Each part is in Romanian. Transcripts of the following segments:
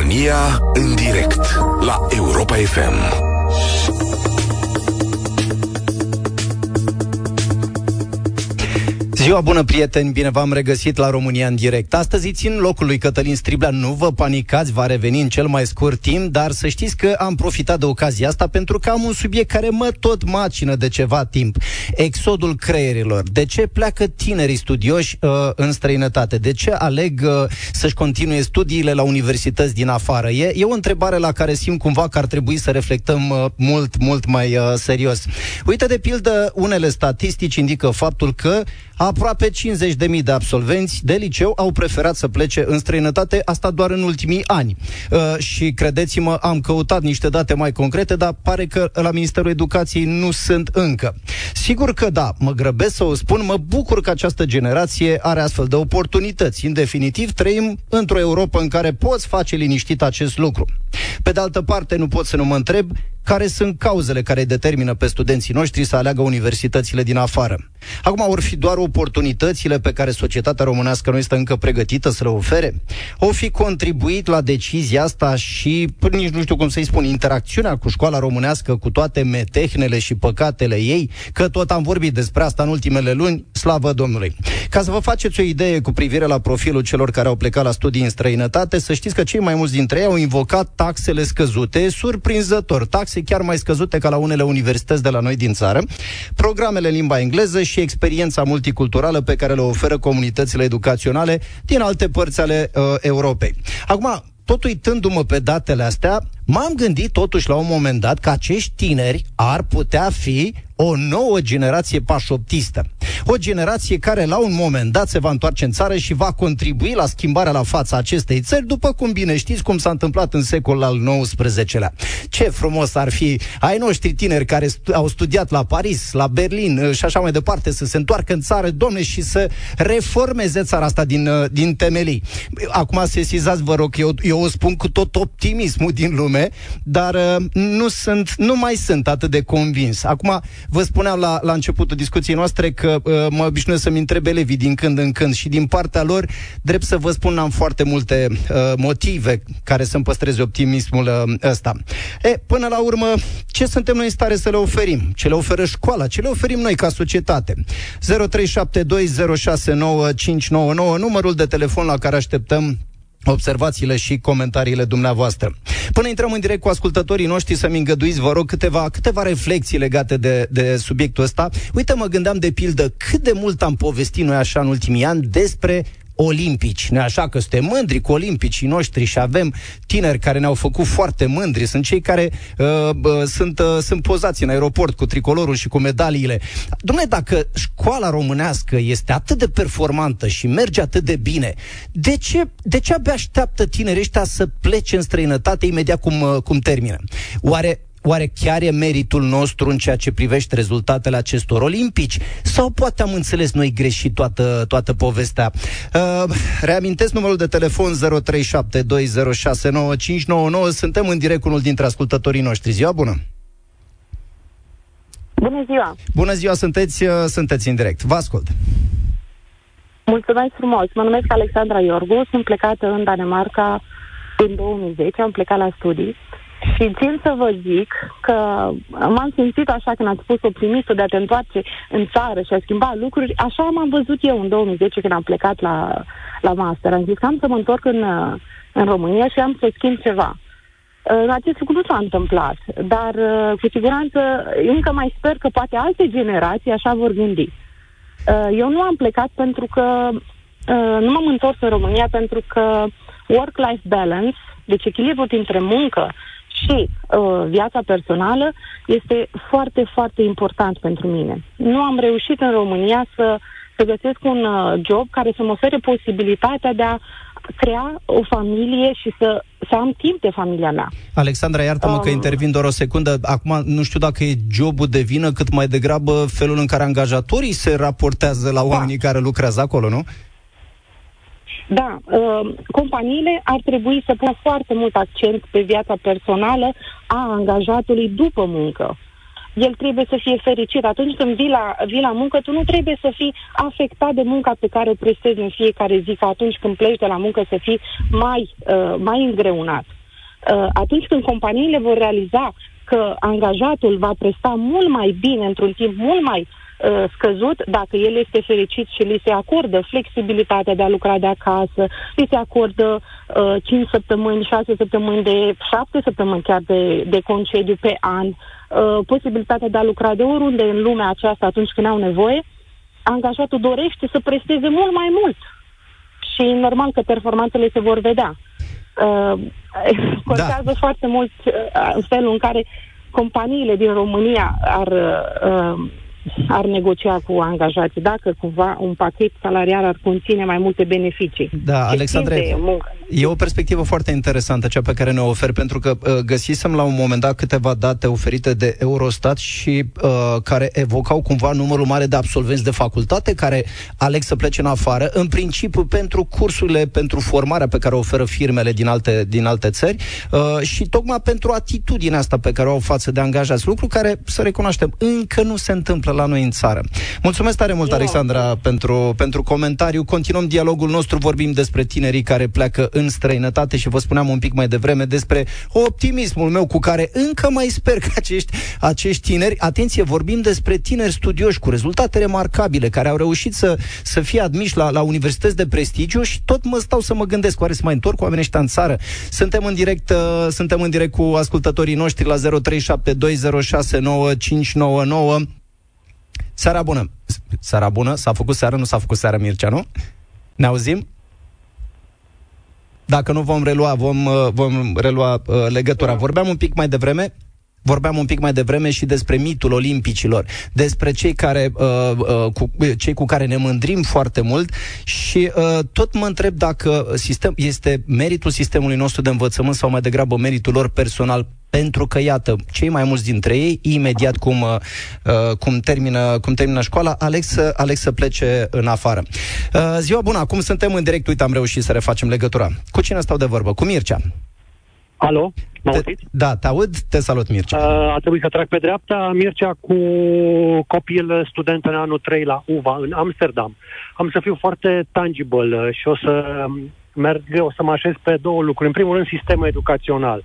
România în direct la Europa FM. Ziua bună, prieteni! Bine v-am regăsit la România în direct. Astăzi îi țin locul lui Cătălin Striblea. Nu vă panicați, va reveni în cel mai scurt timp, dar să știți că am profitat de ocazia asta pentru că am un subiect care mă tot macină de ceva timp. Exodul creierilor. De ce pleacă tinerii studioși uh, în străinătate? De ce aleg uh, să-și continue studiile la universități din afară? E, e o întrebare la care simt cumva că ar trebui să reflectăm uh, mult, mult mai uh, serios. Uite, de pildă, unele statistici indică faptul că Aproape 50.000 de absolvenți de liceu au preferat să plece în străinătate, asta doar în ultimii ani. Uh, și credeți-mă, am căutat niște date mai concrete, dar pare că la Ministerul Educației nu sunt încă. Sigur că da, mă grăbesc să o spun, mă bucur că această generație are astfel de oportunități. În definitiv, trăim într-o Europa în care poți face liniștit acest lucru. Pe de altă parte, nu pot să nu mă întreb care sunt cauzele care determină pe studenții noștri să aleagă universitățile din afară. Acum, vor fi doar oportunitățile pe care societatea românească nu este încă pregătită să le ofere? O fi contribuit la decizia asta și, nici nu știu cum să-i spun, interacțiunea cu școala românească, cu toate metehnele și păcatele ei, că tot am vorbit despre asta în ultimele luni, slavă Domnului. Ca să vă faceți o idee cu privire la profilul celor care au plecat la studii în străinătate, să știți că cei mai mulți dintre ei au invocat taxele scăzute, surprinzător, taxe taxe chiar mai scăzute ca la unele universități de la noi din țară, programele în limba engleză și experiența multiculturală pe care le oferă comunitățile educaționale din alte părți ale uh, Europei. Acum, tot uitându-mă pe datele astea, m-am gândit totuși la un moment dat că acești tineri ar putea fi o nouă generație pașoptistă. O generație care la un moment dat se va întoarce în țară și va contribui la schimbarea la fața acestei țări, după cum bine știți cum s-a întâmplat în secolul al XIX-lea. Ce frumos ar fi ai noștri tineri care stu- au studiat la Paris, la Berlin uh, și așa mai departe, să se întoarcă în țară, domne, și să reformeze țara asta din, uh, din temelii. Acum sesizați, vă rog, eu, eu o spun cu tot optimismul din lume, dar uh, nu sunt, nu mai sunt atât de convins. Acum, Vă spuneam la, la începutul discuției noastre că uh, mă obișnuiesc să-mi întreb elevii din când în când și din partea lor, drept să vă spun, am foarte multe uh, motive care să-mi păstreze optimismul uh, ăsta. E, până la urmă, ce suntem noi în stare să le oferim? Ce le oferă școala? Ce le oferim noi ca societate? 0372069599 numărul de telefon la care așteptăm observațiile și comentariile dumneavoastră. Până intrăm în direct cu ascultătorii noștri, să-mi îngăduiți, vă rog, câteva, câteva reflexii legate de, de subiectul ăsta. Uite, mă gândeam de pildă cât de mult am povestit noi așa în ultimii ani despre olimpici. Nu așa că suntem mândri cu olimpicii noștri și avem tineri care ne-au făcut foarte mândri. Sunt cei care uh, uh, sunt, uh, sunt pozați în aeroport cu tricolorul și cu medaliile. Dom'le, dacă școala românească este atât de performantă și merge atât de bine, de ce, de ce abia așteaptă tinerii ăștia să plece în străinătate imediat cum, uh, cum termină? Oare Oare chiar e meritul nostru în ceea ce privește rezultatele acestor olimpici? Sau poate am înțeles noi greșit toată, toată povestea? Uh, reamintesc numărul de telefon 0372069599. Suntem în direct cu unul dintre ascultătorii noștri. Ziua bună! Bună ziua! Bună ziua, sunteți, uh, sunteți în direct. Vă ascult. Mulțumesc frumos! Mă numesc Alexandra Iorgu, sunt plecată în Danemarca în 2010, am plecat la studii și țin să vă zic că m-am simțit așa când ați spus optimistul de a te întoarce în țară și a schimba lucruri. Așa m-am văzut eu în 2010 când am plecat la, la master. Am zis că am să mă întorc în, în România și am să schimb ceva. Acest lucru nu s-a întâmplat, dar cu siguranță încă mai sper că poate alte generații așa vor gândi. Eu nu am plecat pentru că nu m-am întors în România pentru că work-life balance, deci echilibrul dintre muncă și uh, viața personală este foarte, foarte important pentru mine. Nu am reușit în România să, să găsesc un uh, job care să mă ofere posibilitatea de a crea o familie și să, să am timp de familia mea. Alexandra, iartă-mă um, că intervin doar o secundă. Acum, nu știu dacă e jobul de vină, cât mai degrabă felul în care angajatorii se raportează la da. oamenii da. care lucrează acolo, nu? Da, uh, companiile ar trebui să pună foarte mult accent pe viața personală a angajatului după muncă. el trebuie să fie fericit. Atunci când vii la, vii la muncă, tu nu trebuie să fii afectat de munca pe care o prestezi în fiecare zi, ca atunci când pleci de la muncă să fii mai, uh, mai îngreunat. Uh, atunci când companiile vor realiza că angajatul va presta mult mai bine într-un timp mult mai uh, scăzut dacă el este fericit și li se acordă flexibilitatea de a lucra de acasă, li se acordă uh, 5 săptămâni, 6 săptămâni, de 7 săptămâni chiar de, de concediu pe an, uh, posibilitatea de a lucra de oriunde în lumea aceasta atunci când au nevoie, angajatul dorește să presteze mult mai mult. Și normal că performanțele se vor vedea. Uh, contează da. foarte mult uh, felul în care companiile din România ar uh, ar negocia cu angajații, dacă cumva un pachet salarial ar conține mai multe beneficii. Da, Alexandre, e o perspectivă foarte interesantă cea pe care ne ofer, pentru că uh, găsisem la un moment dat câteva date oferite de Eurostat și uh, care evocau cumva numărul mare de absolvenți de facultate care aleg să plece în afară, în principiu pentru cursurile, pentru formarea pe care o oferă firmele din alte, din alte țări uh, și tocmai pentru atitudinea asta pe care o au față de angajați, lucru care, să recunoaștem, încă nu se întâmplă întâmplă la noi în țară. Mulțumesc tare mult, Alexandra, pentru, pentru comentariu. Continuăm dialogul nostru, vorbim despre tinerii care pleacă în străinătate și vă spuneam un pic mai devreme despre optimismul meu cu care încă mai sper că acești, acești tineri, atenție, vorbim despre tineri studioși cu rezultate remarcabile, care au reușit să, să fie admiși la, la universități de prestigiu și tot mă stau să mă gândesc, oare să mai întorc cu oamenii ăștia în țară? Suntem în direct, uh, suntem în direct cu ascultătorii noștri la 0372069599. Seara bună! Seara bună, s-a făcut seară, nu s-a făcut seară, Mircea, nu? Ne auzim? Dacă nu vom relua, vom, uh, vom relua uh, legătura. Vorbeam un pic mai devreme Vorbeam un pic mai devreme și despre mitul olimpicilor, despre cei, care, uh, uh, cu, cei cu care ne mândrim foarte mult și uh, tot mă întreb dacă sistem, este meritul sistemului nostru de învățământ sau mai degrabă meritul lor personal pentru că, iată, cei mai mulți dintre ei, imediat cum, uh, uh, cum, termină, cum termină școala, aleg să, aleg să plece în afară. Uh, ziua bună, acum suntem în direct, uite, am reușit să refacem legătura. Cu cine stau de vorbă? Cu Mircea. Alo, mă te, Da, te aud, te salut, Mircea. Uh, a trebuit să trag pe dreapta. Mircea cu copil student în anul 3 la UVA, în Amsterdam. Am să fiu foarte tangible uh, și o să merg, o să mă așez pe două lucruri. În primul rând, sistemul educațional.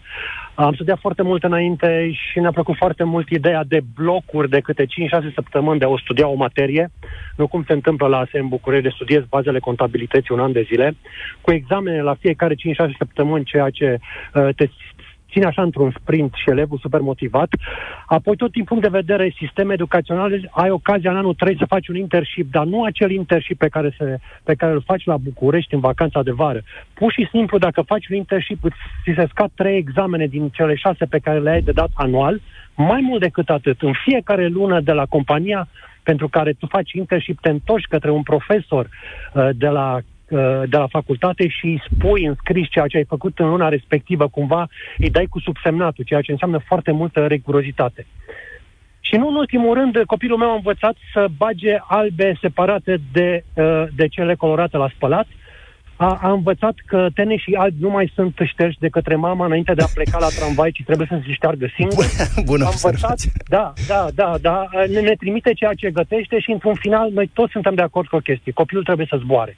Am studiat foarte mult înainte și ne-a plăcut foarte mult ideea de blocuri de câte 5-6 săptămâni de a o studia o materie, nu cum se întâmplă la ASE în București, de studiez bazele contabilității un an de zile, cu examene la fiecare 5-6 săptămâni, ceea ce uh, te ține așa într-un sprint și elevul super motivat. Apoi, tot din punct de vedere sistem educațional, ai ocazia în anul 3 să faci un internship, dar nu acel internship pe care, se, pe care îl faci la București în vacanța de vară. Pur și simplu, dacă faci un internship, ți se scad trei examene din cele șase pe care le ai de dat anual, mai mult decât atât. În fiecare lună de la compania pentru care tu faci internship, te întorci către un profesor uh, de la Uh, de la facultate și îi spui în scris ceea ce ai făcut în luna respectivă, cumva îi dai cu subsemnatul, ceea ce înseamnă foarte multă rigurozitate. Și nu în ultimul rând, copilul meu a învățat să bage albe separate de, uh, de cele colorate la spălat. A, a învățat că teneșii albi nu mai sunt șterși de către mama înainte de a pleca la tramvai, ci trebuie să se șteargă singur. Bună învățat, da, da, da, da, ne, ne trimite ceea ce gătește și într-un final noi toți suntem de acord cu o chestie. Copilul trebuie să zboare.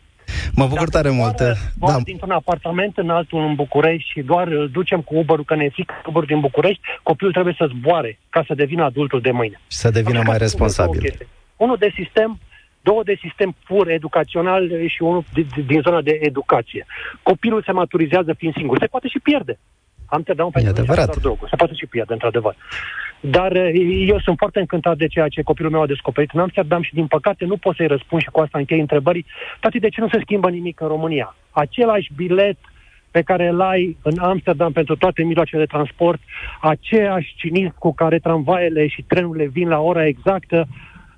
Mă bucur tare mult. da. dintr-un apartament în altul în București și doar îl ducem cu Uber-ul, că ne frică Uber din București, copilul trebuie să zboare ca să devină adultul de mâine. Și să devină mai responsabil. Unul de sistem, două de sistem pur educațional și unul din zona de educație. Copilul se maturizează fiind singur. Se poate și pierde. Amsterdam pentru adevărat. drogul. Se poate și pierde, într-adevăr. Dar eu sunt foarte încântat de ceea ce copilul meu a descoperit în Amsterdam și, din păcate, nu pot să-i răspund și cu asta închei întrebării. Tati, de ce nu se schimbă nimic în România? Același bilet pe care îl ai în Amsterdam pentru toate mijloacele de transport, aceeași cinism cu care tramvaiele și trenurile vin la ora exactă,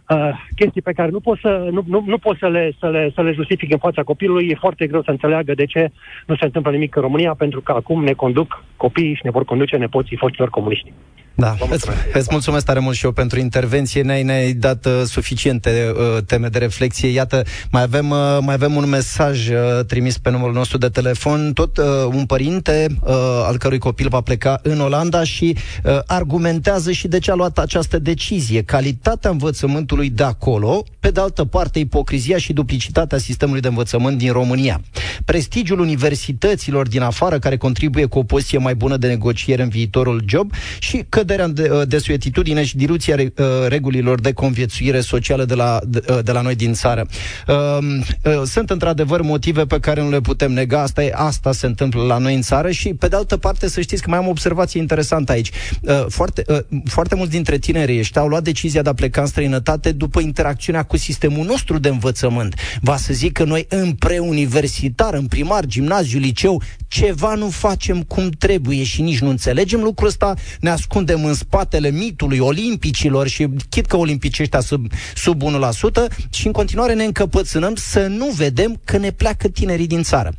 uh, chestii pe care nu pot, să, nu, nu, nu pot să, le, să, le, să le justific în fața copilului, e foarte greu să înțeleagă de ce nu se întâmplă nimic în România, pentru că acum ne conduc copiii și ne vor conduce nepoții foștilor comuniști. Da, îți, îți mulțumesc tare mult și eu pentru intervenție. Ne-ai, ne-ai dat uh, suficiente uh, teme de reflexie. Iată, mai avem, uh, mai avem un mesaj uh, trimis pe numărul nostru de telefon. Tot uh, un părinte uh, al cărui copil va pleca în Olanda și uh, argumentează și de ce a luat această decizie. Calitatea învățământului de acolo, pe de altă parte, ipocrizia și duplicitatea sistemului de învățământ din România. Prestigiul universităților din afară, care contribuie cu o poziție mai bună de negociere în viitorul job și că scăderea de, uh, de suetitudine și diluția uh, regulilor de conviețuire socială de la, de, uh, de la noi din țară. Sunt într-adevăr motive pe care nu le putem nega, asta, e, asta se întâmplă la noi în țară și pe de altă parte să știți că mai am o observație interesantă aici. Foarte, foarte mulți dintre tinerii ăștia au luat decizia de a pleca în străinătate după interacțiunea cu sistemul nostru de învățământ. Va să zic că noi în preuniversitar, în primar, gimnaziu, liceu, ceva nu facem cum trebuie și nici nu înțelegem lucrul ăsta, ne ascundem suntem în spatele mitului olimpicilor și chit că olimpicii ăștia sub, sub 1% și în continuare ne încăpățânăm să nu vedem că ne pleacă tinerii din țară. 0372069599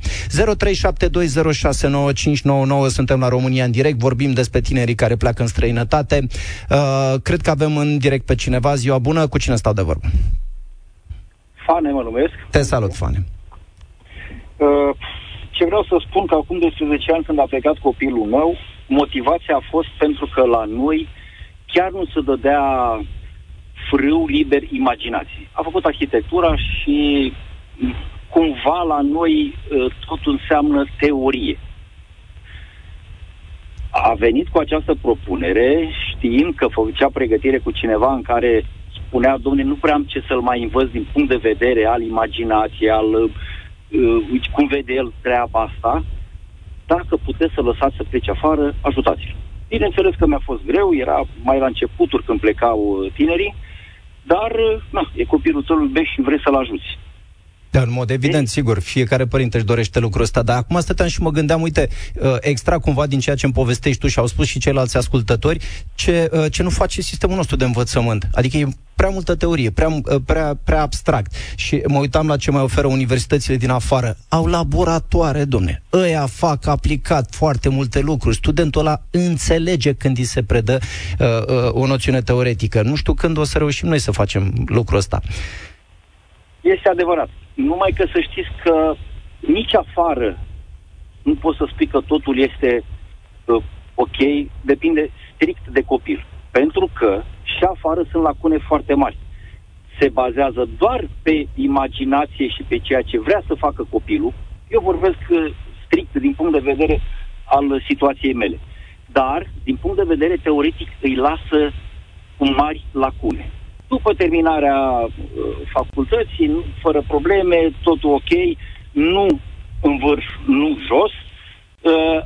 suntem la România în direct, vorbim despre tinerii care pleacă în străinătate. Uh, cred că avem în direct pe cineva. Ziua bună, cu cine stau de vorbă? Fane mă numesc. Te salut, Fane. Uh, ce vreau să spun că acum 12 ani când a plecat copilul meu, motivația a fost pentru că la noi chiar nu se dădea frâu liber imaginației. A făcut arhitectura și cumva la noi ă, tot înseamnă teorie. A venit cu această propunere știind că făcea pregătire cu cineva în care spunea, domne, nu prea am ce să-l mai învăț din punct de vedere al imaginației, al uh, cum vede el treaba asta, dacă puteți să lăsați să plece afară, ajutați-l. Bineînțeles că mi-a fost greu, era mai la începuturi când plecau uh, tinerii, dar, uh, na, e copilul tău, iubești și vrei să-l ajuți. Da, în mod evident, Ei? sigur, fiecare părinte își dorește lucrul ăsta, dar acum stăteam și mă gândeam, uite, uh, extra cumva din ceea ce îmi povestești tu și au spus și ceilalți ascultători, ce, ce nu face sistemul nostru de învățământ. Adică e prea multă teorie, prea, uh, prea, prea abstract. Și mă uitam la ce mai oferă universitățile din afară. Au laboratoare, domne. Ăia fac aplicat foarte multe lucruri. Studentul ăla înțelege când îi se predă uh, uh, o noțiune teoretică. Nu știu când o să reușim noi să facem lucrul ăsta. Este adevărat. Numai că să știți că nici afară nu pot să spui că totul este uh, ok, depinde strict de copil. Pentru că și afară sunt lacune foarte mari. Se bazează doar pe imaginație și pe ceea ce vrea să facă copilul. Eu vorbesc uh, strict din punct de vedere al situației mele. Dar, din punct de vedere teoretic, îi lasă cu mari lacune. După terminarea uh, facultății, fără probleme, totul ok, nu în vârf, nu jos, uh,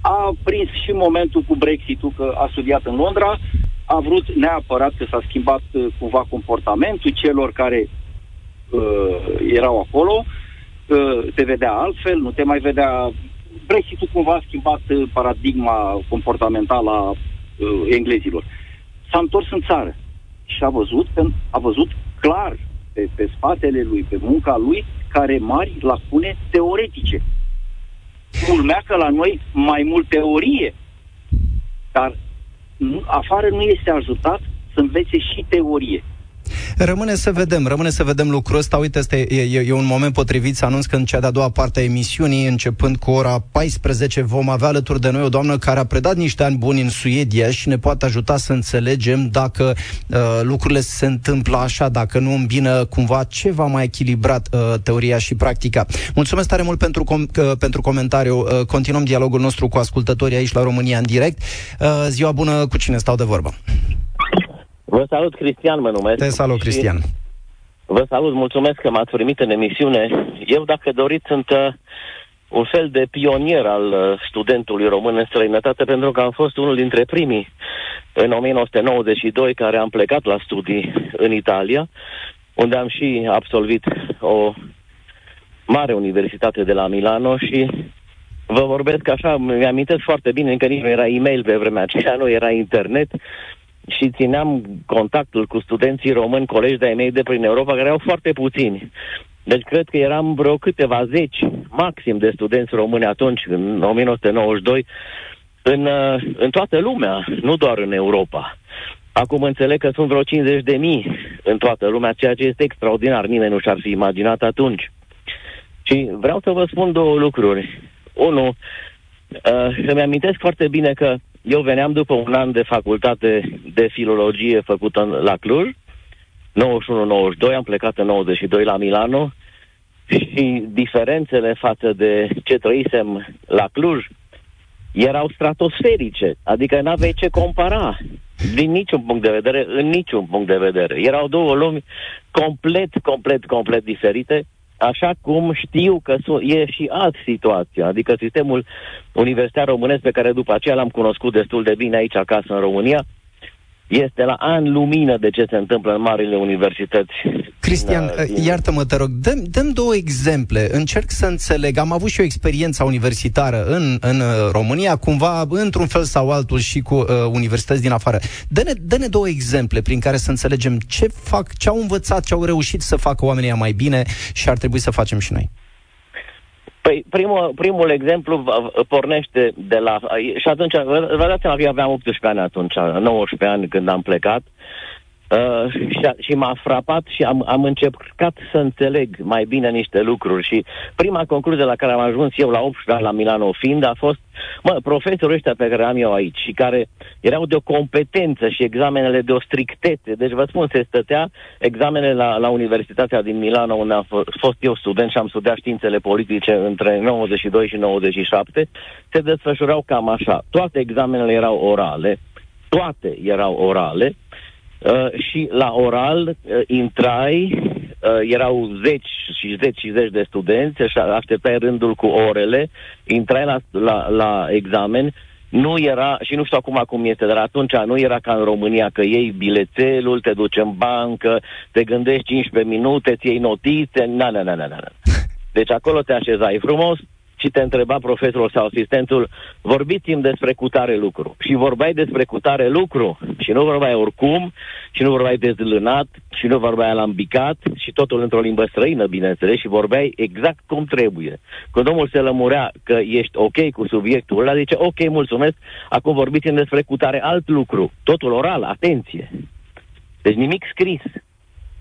a prins și momentul cu Brexit-ul, că a studiat în Londra, a vrut neapărat că s-a schimbat uh, cumva comportamentul celor care uh, erau acolo, uh, te vedea altfel, nu te mai vedea... Brexit-ul cumva a schimbat uh, paradigma comportamentală a uh, englezilor. S-a întors în țară și a văzut, a văzut clar pe, pe spatele lui, pe munca lui, care mari lacune teoretice. Culmea că la noi mai mult teorie, dar afară nu este ajutat să învețe și teorie. Rămâne să vedem, rămâne să vedem lucrul ăsta. Uite, este, e, e, e un moment potrivit să anunț că în cea de-a doua parte a emisiunii, începând cu ora 14, vom avea alături de noi o doamnă care a predat niște ani buni în Suedia și ne poate ajuta să înțelegem dacă uh, lucrurile se întâmplă așa, dacă nu îmbină cumva ceva mai echilibrat uh, teoria și practica. Mulțumesc tare mult pentru, com- uh, pentru comentariu. Uh, continuăm dialogul nostru cu ascultătorii aici la România în direct. Uh, ziua bună, cu cine stau de vorbă? Vă salut, Cristian, mă numesc. Te salut, Cristian. Vă salut, mulțumesc că m-ați primit în emisiune. Eu, dacă doriți, sunt uh, un fel de pionier al uh, studentului român în străinătate, pentru că am fost unul dintre primii în 1992 care am plecat la studii în Italia, unde am și absolvit o mare universitate de la Milano și vă vorbesc așa, mi-amintesc foarte bine, încă nici nu era e-mail pe vremea aceea, nu era internet, și țineam contactul cu studenții români, colegi de-ai mei de prin Europa, care erau foarte puțini. Deci cred că eram vreo câteva zeci, maxim, de studenți români atunci, în 1992, în, uh, în toată lumea, nu doar în Europa. Acum înțeleg că sunt vreo 50 de mii în toată lumea, ceea ce este extraordinar. Nimeni nu și-ar fi imaginat atunci. Și vreau să vă spun două lucruri. Unu, uh, îmi amintesc foarte bine că eu veneam după un an de facultate de filologie făcută la Cluj, 91-92, am plecat în 92 la Milano și diferențele față de ce trăisem la Cluj erau stratosferice, adică n-aveai ce compara din niciun punct de vedere, în niciun punct de vedere. Erau două lumi complet, complet, complet diferite, așa cum știu că e și alt situație, adică sistemul universitar românesc pe care după aceea l-am cunoscut destul de bine aici acasă în România, este la an lumină de ce se întâmplă în marile universități. Cristian, din... iartă-mă, te rog, dăm, dăm două exemple. Încerc să înțeleg. Am avut și o experiență universitară în, în uh, România, cumva, într-un fel sau altul, și cu uh, universități din afară. Dă-ne, dă-ne două exemple prin care să înțelegem ce fac, ce au învățat, ce au reușit să facă oamenii mai bine și ar trebui să facem și noi. Păi primul, primul exemplu pornește de la... Și atunci, vă dați seama că eu aveam 18 ani atunci, 19 ani când am plecat. Uh, și, și m-a frapat și am, am încercat să înțeleg mai bine niște lucruri și prima concluzie la care am ajuns eu la 18 ani la Milano fiind a fost, mă, profesorii ăștia pe care am eu aici și care erau de o competență și examenele de o strictețe, deci vă spun, se stătea examenele la, la Universitatea din Milano unde am f- fost eu student și am studiat științele politice între 92 și 97, se desfășurau cam așa. Toate examenele erau orale, toate erau orale, Uh, și la oral uh, intrai, uh, erau zeci și zeci și zeci de studenți și așteptai rândul cu orele, intrai la, la, la examen, nu era, și nu știu acum cum este, dar atunci nu era ca în România că iei bilețelul, te duci în bancă, te gândești 15 minute, îți iei notițe, na, na, na, na, na. Deci acolo te așezai frumos, și te întreba profesorul sau asistentul, vorbiți-mi despre cutare lucru. Și vorbeai despre cutare lucru și nu vorbeai oricum, și nu vorbeai dezlânat, și nu vorbeai alambicat, și totul într-o limbă străină, bineînțeles, și vorbeai exact cum trebuie. Când omul se lămurea că ești ok cu subiectul ăla, zice, ok, mulțumesc, acum vorbiți-mi despre cutare alt lucru. Totul oral, atenție. Deci nimic scris.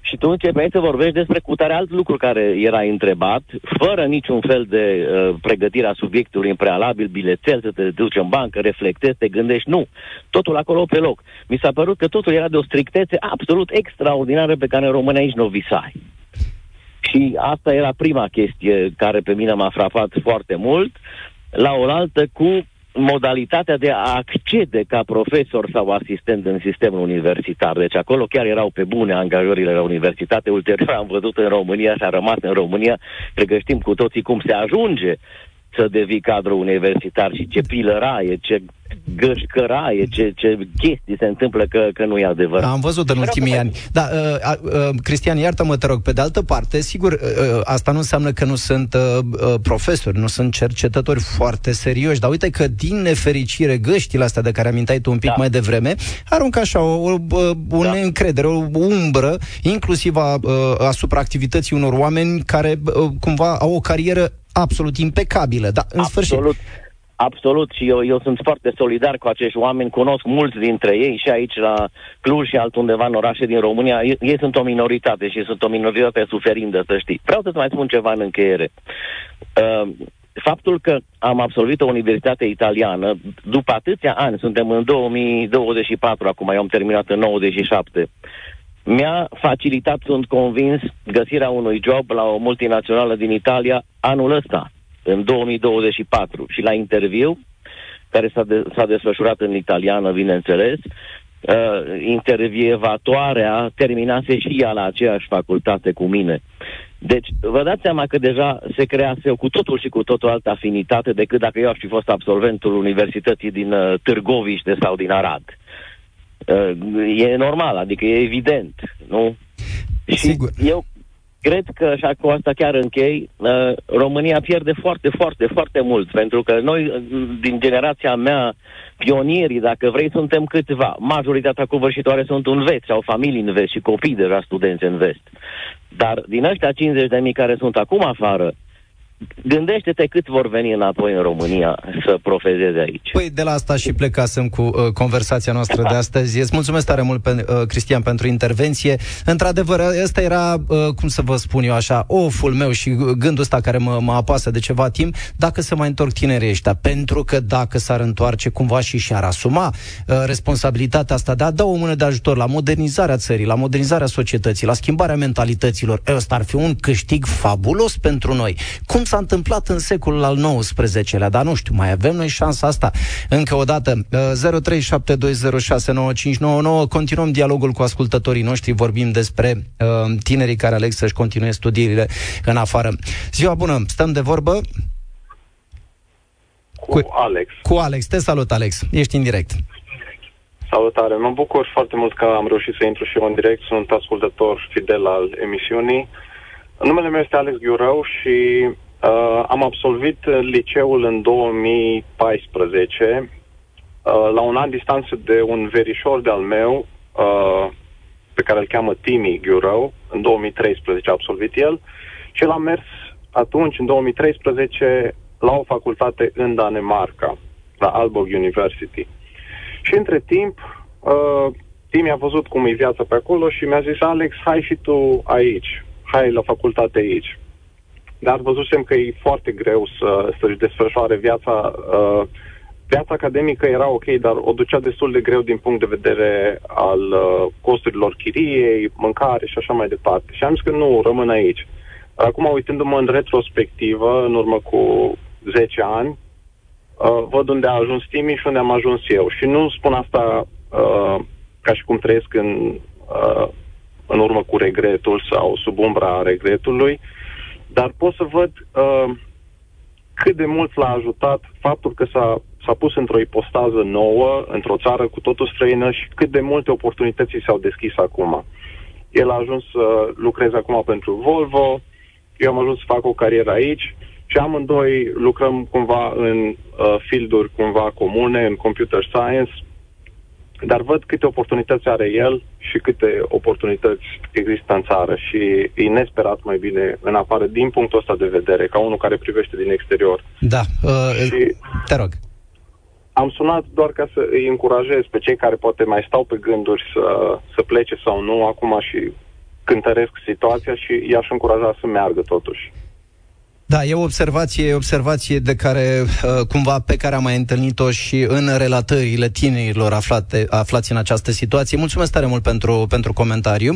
Și tu începeai să vorbești despre cutare alt lucru care era întrebat, fără niciun fel de uh, pregătire a subiectului în prealabil, bilețel, să te duci în bancă, reflectezi, te gândești, nu. Totul acolo pe loc. Mi s-a părut că totul era de o strictețe absolut extraordinară pe care în România aici nu o visai. Și asta era prima chestie care pe mine m-a frapat foarte mult, la oaltă cu modalitatea de a accede ca profesor sau asistent în sistemul universitar. Deci acolo chiar erau pe bune angajările la universitate. Ulterior am văzut în România și a rămas în România. Cred că știm cu toții cum se ajunge să devii cadru universitar și ce pilăraie, ce gășcăraie, ce, ce chestii se întâmplă că, că nu e adevărat. Am văzut în ultimii ani. Da, uh, uh, Cristian, iartă-mă, te rog, pe de altă parte, sigur, uh, uh, asta nu înseamnă că nu sunt uh, uh, profesori, nu sunt cercetători foarte serioși, dar uite că, din nefericire, găștile astea de care amintai tu un pic da. mai devreme, aruncă așa o, o, o da. neîncredere, o umbră, inclusiv a, uh, asupra activității unor oameni care uh, cumva au o carieră absolut impecabilă. Dar, în absolut. sfârșit, Absolut și eu, eu sunt foarte solidar cu acești oameni, cunosc mulți dintre ei și aici la Cluj și altundeva în orașe din România. Ei, ei sunt o minoritate și sunt o minoritate suferindă, să știi. Vreau să-ți mai spun ceva în încheiere. Uh, faptul că am absolvit o universitate italiană, după atâția ani, suntem în 2024 acum, eu am terminat în 97, mi-a facilitat, sunt convins, găsirea unui job la o multinațională din Italia anul ăsta în 2024 și la interviu, care s-a, de, s-a desfășurat în italiană, bineînțeles, uh, intervievatoarea terminase și ea la aceeași facultate cu mine. Deci, vă dați seama că deja se crease cu totul și cu totul altă afinitate decât dacă eu aș fi fost absolventul Universității din uh, Târgoviște sau din Arad. Uh, e normal, adică e evident, nu? Sigur. Și eu cred că, și cu asta chiar închei, uh, România pierde foarte, foarte, foarte mult, pentru că noi, uh, din generația mea, pionierii, dacă vrei, suntem câțiva. Majoritatea covârșitoare sunt în vest, au familii în vest și copii deja studenți în vest. Dar din ăștia 50 de mii care sunt acum afară, Gândește-te cât vor veni înapoi în România să profezeze aici. Păi de la asta și plecasem cu uh, conversația noastră de astăzi. Îți mulțumesc tare mult, pe, uh, Cristian, pentru intervenție. Într-adevăr, ăsta era, uh, cum să vă spun eu așa, oful meu și gândul ăsta care mă, mă apasă de ceva timp, dacă se mai întorc tinerii ăștia. Pentru că dacă s-ar întoarce cumva și și-ar asuma uh, responsabilitatea asta de a da o mână de ajutor la modernizarea țării, la modernizarea societății, la schimbarea mentalităților, ăsta ar fi un câștig fabulos pentru noi. Cum s-a întâmplat în secolul al XIX-lea, dar nu știu, mai avem noi șansa asta. Încă o dată, 0372069599, uh, continuăm dialogul cu ascultătorii noștri, vorbim despre uh, tinerii care aleg să-și continue studiile în afară. Ziua bună, stăm de vorbă? Cu, cu Alex. Cu Alex. Te salut, Alex. Ești în direct. Salutare. Mă bucur foarte mult că am reușit să intru și eu în direct. Sunt ascultător fidel al emisiunii. Numele meu este Alex Ghiurău și Uh, am absolvit liceul în 2014, uh, la un an distanță de un verișor de-al meu, uh, pe care îl cheamă Timi Ghiurău, în 2013 a absolvit el, și el a mers atunci, în 2013, la o facultate în Danemarca, la Aalborg University. Și între timp, uh, Timi a văzut cum e viața pe acolo și mi-a zis, Alex, hai și tu aici, hai la facultate aici dar văzusem că e foarte greu să, să-și desfășoare viața. Uh, viața academică era ok, dar o ducea destul de greu din punct de vedere al uh, costurilor chiriei, mâncare și așa mai departe. Și am zis că nu, rămân aici. Acum, uitându-mă în retrospectivă, în urmă cu 10 ani, uh, văd unde a ajuns Timiș și unde am ajuns eu. Și nu spun asta uh, ca și cum trăiesc în, uh, în urmă cu regretul sau sub umbra regretului, uh, dar pot să văd uh, cât de mult l-a ajutat faptul că s-a, s-a pus într-o ipostază nouă, într-o țară cu totul străină și cât de multe oportunități s-au deschis acum. El a ajuns să lucreze acum pentru Volvo, eu am ajuns să fac o carieră aici și amândoi lucrăm cumva în uh, fielduri cumva comune, în computer science, dar văd câte oportunități are el și câte oportunități există în țară și e nesperat mai bine în afară din punctul ăsta de vedere, ca unul care privește din exterior. Da, uh, și te rog. Am sunat doar ca să îi încurajez pe cei care poate mai stau pe gânduri să, să plece sau nu acum și cântăresc situația și i-aș încuraja să meargă totuși. Da, e o observație, e o observație de care, uh, cumva, pe care am mai întâlnit-o și în relatările tinerilor aflate, aflați în această situație. Mulțumesc tare mult pentru, pentru comentariu.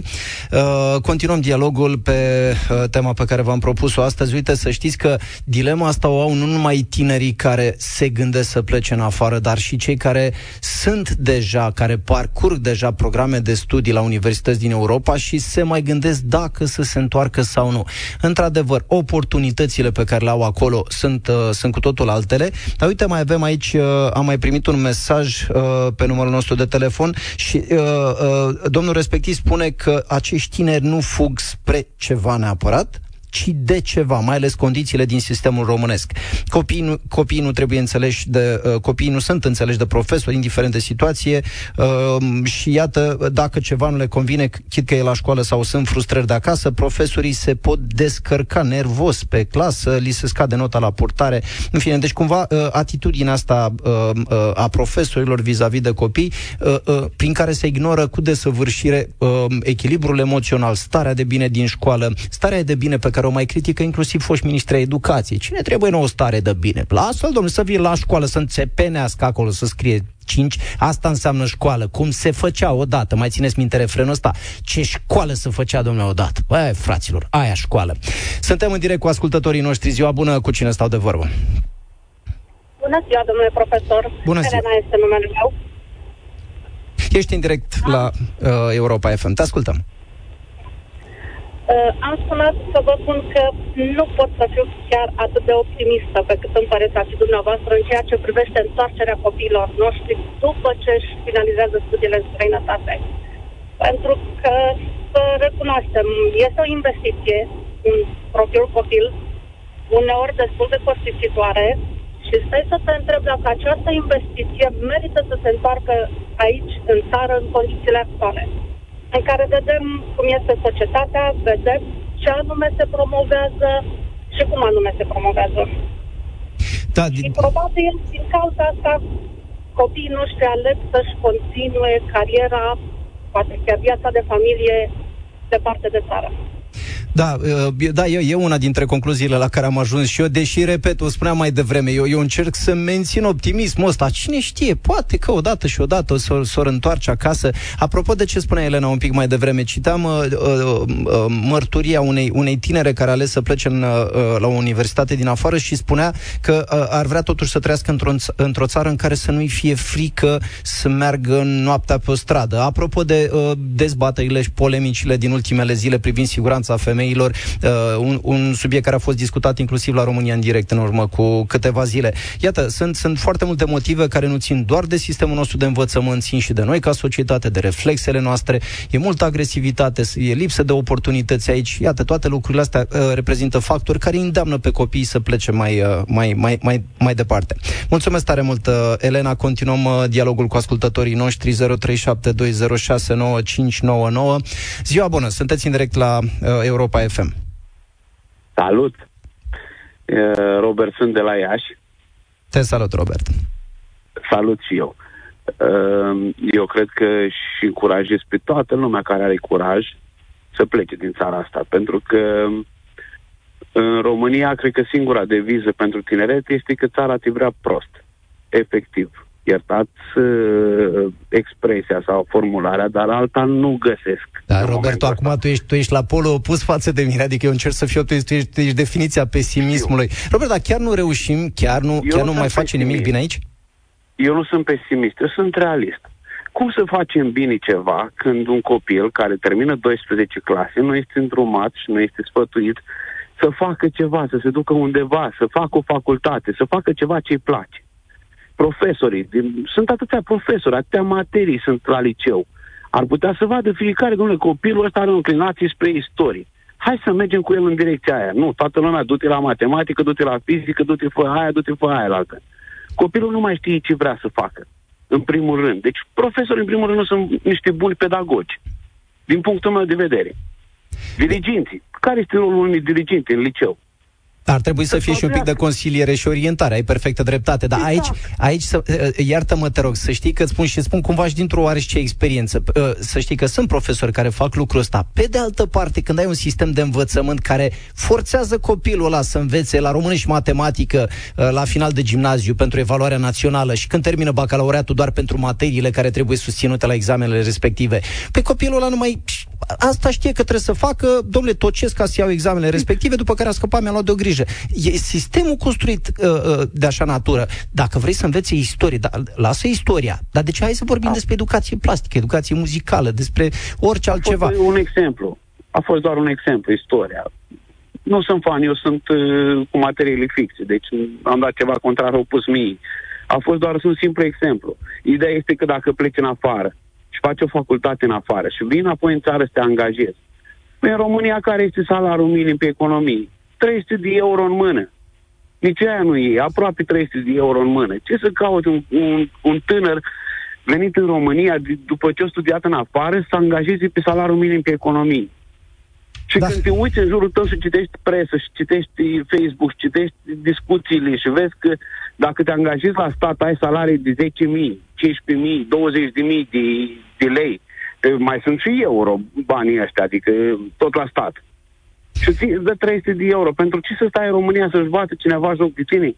Uh, continuăm dialogul pe uh, tema pe care v-am propus-o astăzi. Uite, să știți că dilema asta o au nu numai tinerii care se gândesc să plece în afară, dar și cei care sunt deja, care parcurg deja programe de studii la universități din Europa și se mai gândesc dacă să se întoarcă sau nu. Într-adevăr, oportunitățile condițiile pe care le au acolo sunt, uh, sunt cu totul altele. Dar uite, mai avem aici, uh, am mai primit un mesaj uh, pe numărul nostru de telefon și uh, uh, domnul respectiv spune că acești tineri nu fug spre ceva neapărat, ci de ceva, mai ales condițiile din sistemul românesc. Copiii nu, copiii nu trebuie înțeleși de, uh, copiii nu sunt înțeleși de profesori, indiferent de situație, uh, și iată, dacă ceva nu le convine, chit că e la școală sau sunt frustrări de acasă, profesorii se pot descărca nervos pe clasă, li se scade nota la purtare, în fine, deci cumva uh, atitudinea asta uh, uh, a profesorilor vis-a-vis de copii, uh, uh, prin care se ignoră cu desăvârșire uh, echilibrul emoțional, starea de bine din școală, starea de bine pe care o mai critică inclusiv foști ministri educației. Cine trebuie nouă stare de bine? Lasă-l, domnule, să vii la școală, să înțepenească acolo, să scrie 5, asta înseamnă școală, cum se făcea odată. Mai țineți minte refrenul ăsta? Ce școală se făcea, domnule, odată? Băi, fraților, aia școală. Suntem în direct cu ascultătorii noștri. Ziua bună, cu cine stau de vorbă? Bună ziua, domnule profesor. Bună ziua. Elena este numele meu. Ești în direct la uh, Europa FM. Te ascultăm. Uh, Uh, am sunat să vă spun că nu pot să fiu chiar atât de optimistă pe cât îmi pare să fi dumneavoastră în ceea ce privește întoarcerea copiilor noștri după ce își finalizează studiile în străinătate. Pentru că să recunoaștem, este o investiție în propriul copil, uneori destul de costisitoare, și stai să te întreb dacă această investiție merită să se întoarcă aici, în țară, în condițiile actuale, în care vedem cum este societatea, vedem ce anume se promovează și cum anume se promovează. Da, din... Și probabil, din cauza asta, copiii noștri aleg să-și continue cariera, poate chiar viața de familie, departe de țară. Da, uh, da e, e una dintre concluziile la care am ajuns și eu, deși, repet, o spuneam mai devreme, eu, eu încerc să mențin optimismul ăsta. Cine știe, poate că odată și odată o să, să o întoarce acasă. Apropo de ce spunea Elena un pic mai devreme, citam uh, uh, uh, mărturia unei, unei tinere care a ales să plece în, uh, la o universitate din afară și spunea că uh, ar vrea totuși să trăiască într-o, într-o țară în care să nu-i fie frică să meargă noaptea pe o stradă. Apropo de uh, dezbaterile și polemicile din ultimele zile privind siguranța femei femeilor, uh, un, un subiect care a fost discutat inclusiv la România în direct în urmă cu câteva zile. Iată, sunt, sunt foarte multe motive care nu țin doar de sistemul nostru de învățământ, țin și de noi ca societate, de reflexele noastre. E multă agresivitate, e lipsă de oportunități aici. Iată, toate lucrurile astea uh, reprezintă factori care îndeamnă pe copii să plece mai, uh, mai, mai, mai, mai departe. Mulțumesc tare mult, uh, Elena. Continuăm uh, dialogul cu ascultătorii noștri 0372069599. Ziua bună, sunteți în direct la uh, Europa Europa FM. Salut! Robert, sunt de la Iași. Te salut, Robert. Salut și eu. Eu cred că și încurajez pe toată lumea care are curaj să plece din țara asta, pentru că în România, cred că singura deviză pentru tineret este că țara te vrea prost. Efectiv iertați uh, expresia sau formularea, dar alta nu găsesc. Da, Roberto, acum tu ești, tu ești la polul opus față de mine, adică eu încerc să fiu optimist, tu ești, tu ești definiția pesimismului. Eu. Robert, dar chiar nu reușim, chiar nu, chiar nu mai face nimic bine aici? Eu nu sunt pesimist, eu sunt realist. Cum să facem bine ceva când un copil care termină 12 clase nu este îndrumat și nu este sfătuit să facă ceva, să se ducă undeva, să facă o facultate, să facă ceva ce îi place? Profesorii, din, sunt atâția profesori, atâtea materii sunt la liceu. Ar putea să vadă fiecare, domnule, copilul ăsta are o înclinație spre istorie. Hai să mergem cu el în direcția aia. Nu, toată lumea, du-te la matematică, du-te la fizică, du-te fă aia, du-te fă aia la altă. Copilul nu mai știe ce vrea să facă, în primul rând. Deci, profesorii, în primul rând, nu sunt niște buni pedagogi, din punctul meu de vedere. Diriginții. Care este rolul unui diriginte în liceu? Ar trebui să fie și un pic de consiliere și orientare, ai perfectă dreptate. Dar aici, aici să, iartă-mă, te rog, să știi că spun și spun cumva și dintr-o oarește experiență. Să știi că sunt profesori care fac lucrul ăsta. Pe de altă parte, când ai un sistem de învățământ care forțează copilul ăla să învețe la română și matematică la final de gimnaziu pentru evaluarea națională și când termină bacalaureatul doar pentru materiile care trebuie susținute la examenele respective, pe copilul ăla nu mai asta știe că trebuie să facă, domnule, tocesc ca să iau examenele respective, după care a scăpat, mi-a luat de o grijă. E sistemul construit uh, uh, de așa natură. Dacă vrei să înveți istorie, da, lasă istoria. Dar de ce hai să vorbim da. despre educație plastică, educație muzicală, despre orice altceva? A fost un exemplu. A fost doar un exemplu, istoria. Nu sunt fan, eu sunt uh, cu materiile fixe, deci am dat ceva contrar opus mie. A fost doar un simplu exemplu. Ideea este că dacă pleci în afară, și faci o facultate în afară și vin apoi în țară să te angajezi. Păi în România care este salariul minim pe economie? 300 de euro în mână. Nici aia nu e, aproape 300 de euro în mână. Ce să cauți un, un, un tânăr venit în România după ce a studiat în afară să angajeze pe salariul minim pe economie? Și da. când te uiți în jurul tău și citești presă și citești Facebook și citești discuțiile și vezi că dacă te angajezi la stat ai salarii de 10.000, 15.000, 20.000 de, de lei, mai sunt și euro banii ăștia, adică tot la stat. Și ți dă 300 de euro. Pentru ce să stai în România să-și bată cineva joc de tine?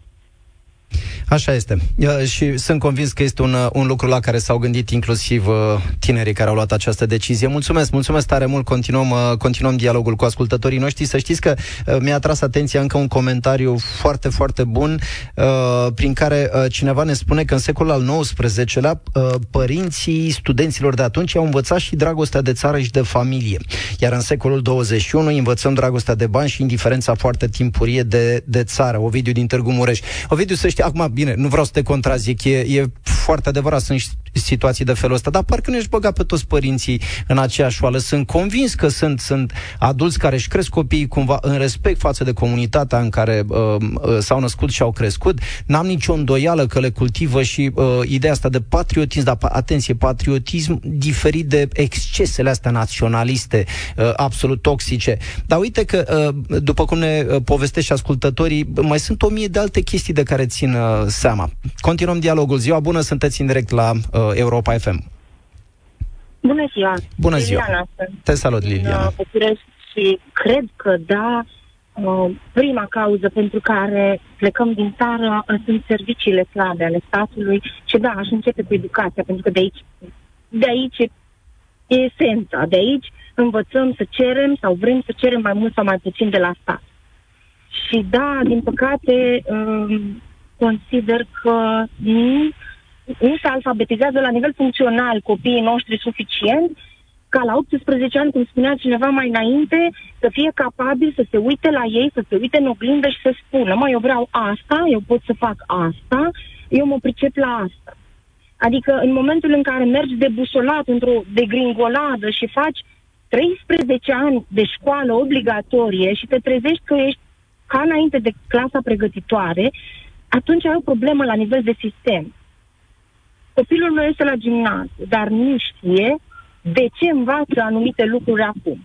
Așa este. Și sunt convins că este un, un lucru la care s-au gândit inclusiv uh, tinerii care au luat această decizie. Mulțumesc, mulțumesc tare mult. Continuăm, uh, continuăm dialogul cu ascultătorii noștri. Să știți că uh, mi-a atras atenția încă un comentariu foarte, foarte bun prin care cineva ne spune că în secolul al XIX-lea părinții studenților de atunci au învățat și dragostea de țară și de familie. Iar în secolul 21 învățăm dragostea de bani și indiferența foarte timpurie de, de țară. Ovidiu din Târgu Mureș. Ovidiu, să știi, acum, bine, nu vreau să te contrazic, e, e foarte adevărat, sunt situații de felul ăsta, dar parcă nu ești băgat pe toți părinții în aceeași oală. Sunt convins că sunt, sunt adulți care își cresc copiii cumva în respect față de comunitatea în care uh, uh, s-au născut și au crescut. N-am nicio îndoială că le cultivă și uh, ideea asta de patriotism, dar atenție, patriotism diferit de excesele astea naționaliste, uh, absolut toxice. Dar uite că, uh, după cum ne uh, povestește și ascultătorii, mai sunt o mie de alte chestii de care țin uh, seama. Continuăm dialogul. Ziua bună, sunteți în direct la uh, Europa FM. Bună ziua! Bună ziua! Liliana, Te salut, Liliana! și cred că, da, uh, prima cauză pentru care plecăm din țară uh, sunt serviciile slabe ale statului și da, aș începe cu educația, pentru că de aici, de aici e esența, de aici învățăm să cerem sau vrem să cerem mai mult sau mai puțin de la stat. Și da, din păcate, um, consider că nu, nu se alfabetizează la nivel funcțional copiii noștri suficient ca la 18 ani, cum spunea cineva mai înainte, să fie capabil să se uite la ei, să se uite în oglindă și să spună, mă, eu vreau asta, eu pot să fac asta, eu mă pricep la asta. Adică în momentul în care mergi debusolat într-o degringoladă și faci 13 ani de școală obligatorie și te trezești că ești ca înainte de clasa pregătitoare, atunci ai o problemă la nivel de sistem. Copilul meu este la gimnaziu, dar nu știe de ce învață anumite lucruri acum.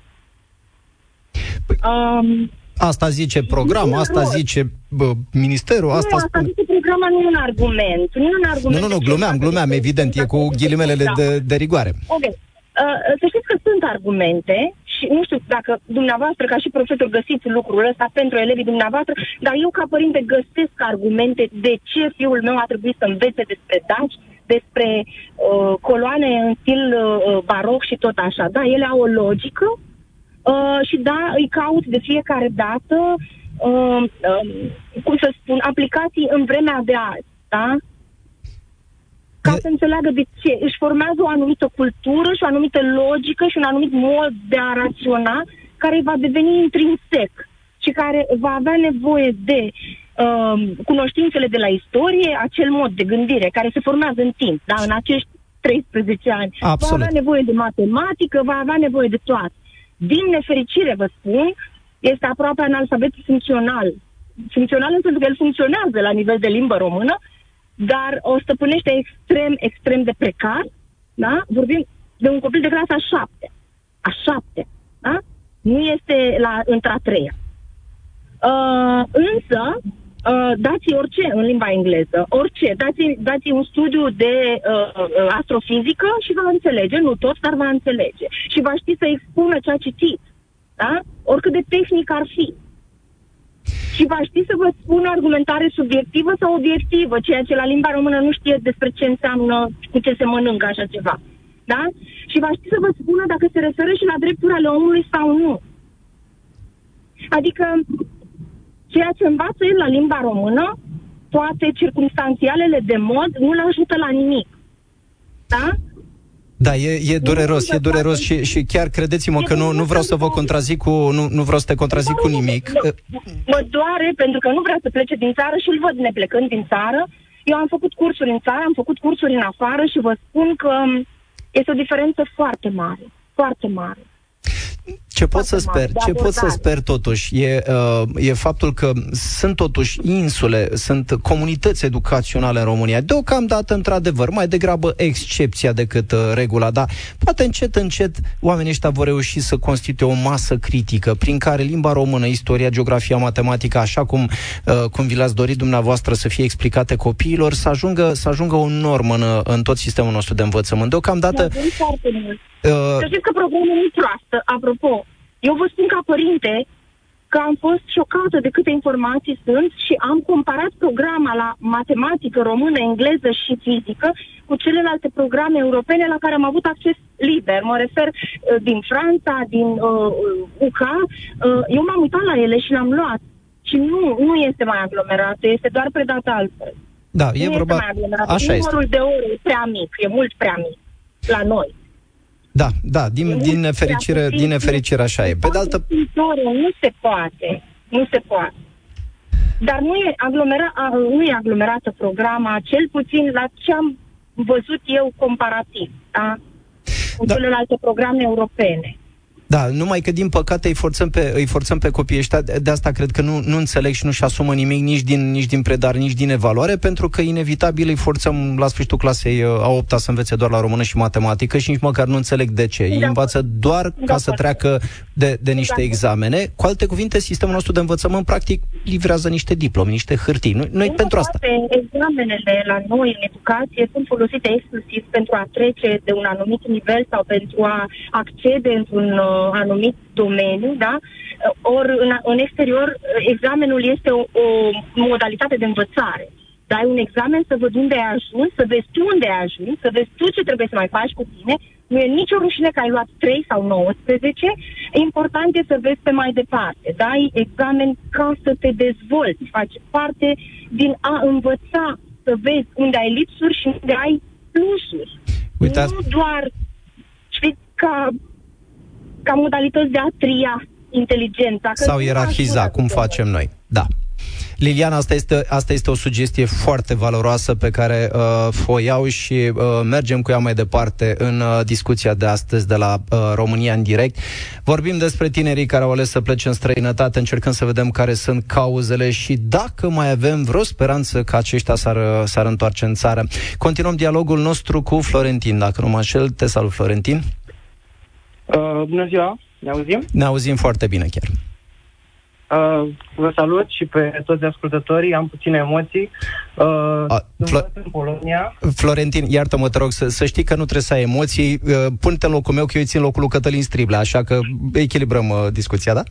Păi, um, asta zice program, asta nu, zice bă, ministerul, nu, asta, asta zice programa, nu e un argument. Nu, e un argument nu, nu, nu glumeam, glumeam, evident, e cu ghilimelele de, de rigoare. Ok. Uh, să știți că sunt argumente și nu știu dacă dumneavoastră, ca și profesor, găsiți lucrul ăsta pentru elevii dumneavoastră, dar eu, ca părinte, găsesc argumente de ce fiul meu a trebuit să învețe despre daci, despre uh, coloane în stil uh, baroc și tot așa. Da, ele au o logică uh, și da, îi caut de fiecare dată, uh, uh, cum să spun, aplicații în vremea de azi. Da? ca să înțeleagă de ce. Își formează o anumită cultură și o anumită logică și un anumit mod de a raționa care va deveni intrinsec și care va avea nevoie de uh, cunoștințele de la istorie, acel mod de gândire care se formează în timp, da? în acești 13 ani. Absolut. Va avea nevoie de matematică, va avea nevoie de toate. Din nefericire, vă spun, este aproape analfabet funcțional. Funcțional în sensul că el funcționează la nivel de limbă română, dar o stăpânește extrem, extrem de precar, da? Vorbim de un copil de clasa a șapte. A șapte, da? Nu este la într-a treia. Uh, însă, uh, dați orice în limba engleză, orice, dați, dați un studiu de uh, astrofizică și va înțelege, nu tot, dar va înțelege. Și va ști să expună ce a citit, da? Oricât de tehnic ar fi și va ști să vă spună argumentare subiectivă sau obiectivă, ceea ce la limba română nu știe despre ce înseamnă, cu ce se mănâncă așa ceva. Da? Și va ști să vă spună dacă se referă și la drepturile omului sau nu. Adică, ceea ce învață el la limba română, toate circunstanțialele de mod, nu le ajută la nimic. Da? Da, e, e dureros, e dureros și, și chiar credeți-mă că nu, nu vreau să vă contrazic cu, nu, nu vreau să te contrazic cu nimic. Mă doare pentru că nu vreau să plece din țară și îl văd neplecând din țară. Eu am făcut cursuri în țară, am făcut cursuri în afară și vă spun că este o diferență foarte mare, foarte mare. Ce pot să sper, ce pot să sper totuși e, uh, e faptul că sunt totuși insule, sunt comunități educaționale în România. Deocamdată, într-adevăr, mai degrabă excepția decât uh, regula, dar poate încet, încet oamenii ăștia vor reuși să constituie o masă critică prin care limba română, istoria, geografia, matematica, așa cum, uh, cum vi l-ați dorit dumneavoastră să fie explicate copiilor, să ajungă, să ajungă o normă în, în tot sistemul nostru de învățământ. Deocamdată... Uh, să știți că problemul nu proastă, apropo. Eu vă spun ca părinte că am fost șocată de câte informații sunt și am comparat programa la matematică, română, engleză și fizică cu celelalte programe europene la care am avut acces liber. Mă refer uh, din Franța, din uh, UK. Uh, eu m-am uitat la ele și le-am luat. Și nu, nu este mai aglomerat, este doar predat altfel. Da, e nu vorba... Așa Numărul este. de ore e prea mic, e mult prea mic la noi. Da, da, din, din nefericire, din nefericire așa e. Pe de altă... Nu se poate, nu se poate. Dar nu e, aglomera, nu e aglomerată programa, cel puțin la ce am văzut eu comparativ, da? Cu Da. celelalte programe europene. Da, numai că din păcate îi forțăm pe, îi forțăm pe copiii ăștia, de asta cred că nu, nu înțeleg și nu-și asumă nimic nici din, nici din predare, nici din evaluare, pentru că inevitabil îi forțăm la sfârșitul clasei uh, a 8 să învețe doar la română și matematică și nici măcar nu înțeleg de ce. Ei Da. învață doar ca Da, să foarte. treacă de, de niște Da. examene. Cu alte cuvinte, sistemul nostru de învățământ practic livrează niște diplome, niște hârtii. Noi, noi Din pentru asta. păcate, examenele la noi în educație sunt folosite exclusiv pentru a trece de un anumit nivel sau pentru a accede într-un uh, anumit domeniu, da? Uh, Ori în, în exterior, uh, examenul este o, o modalitate de învățare. Dai un examen să văd unde ai ajuns, să vezi tu unde ai ajuns, să vezi tu ce trebuie să mai faci cu tine. Nu e nicio rușine că ai luat 3 sau 19. Important e să vezi pe mai departe. Dai examen ca să te dezvolți. Face parte din a învăța să vezi unde ai lipsuri și unde ai plusuri. Uitați, Nu doar, știi, ca, ca modalități de a tria inteligența. că sau nu ierarhiza, așa cum se facem noi. Da. Liliana, asta este, asta este o sugestie foarte valoroasă pe care uh, o iau și uh, mergem cu ea mai departe în uh, discuția de astăzi de la uh, România în direct. Vorbim despre tinerii care au ales să plece în străinătate, încercând să vedem care sunt cauzele și dacă mai avem vreo speranță că aceștia s-ar, uh, s-ar întoarce în țară. Continuăm dialogul nostru cu Florentin, dacă nu mă înșel. Te salut, Florentin. Uh, bună ziua, ne auzim? Ne auzim foarte bine chiar. Uh, vă salut și pe toți ascultătorii, am puține emoții. Uh, A, sunt Flo- în Polonia. Florentin, iartă-mă, te rog, să, să știi că nu trebuie să ai emoții. Uh, Pune-te în locul meu, că eu țin locul lui Cătălin Striblea, așa că echilibrăm uh, discuția, da?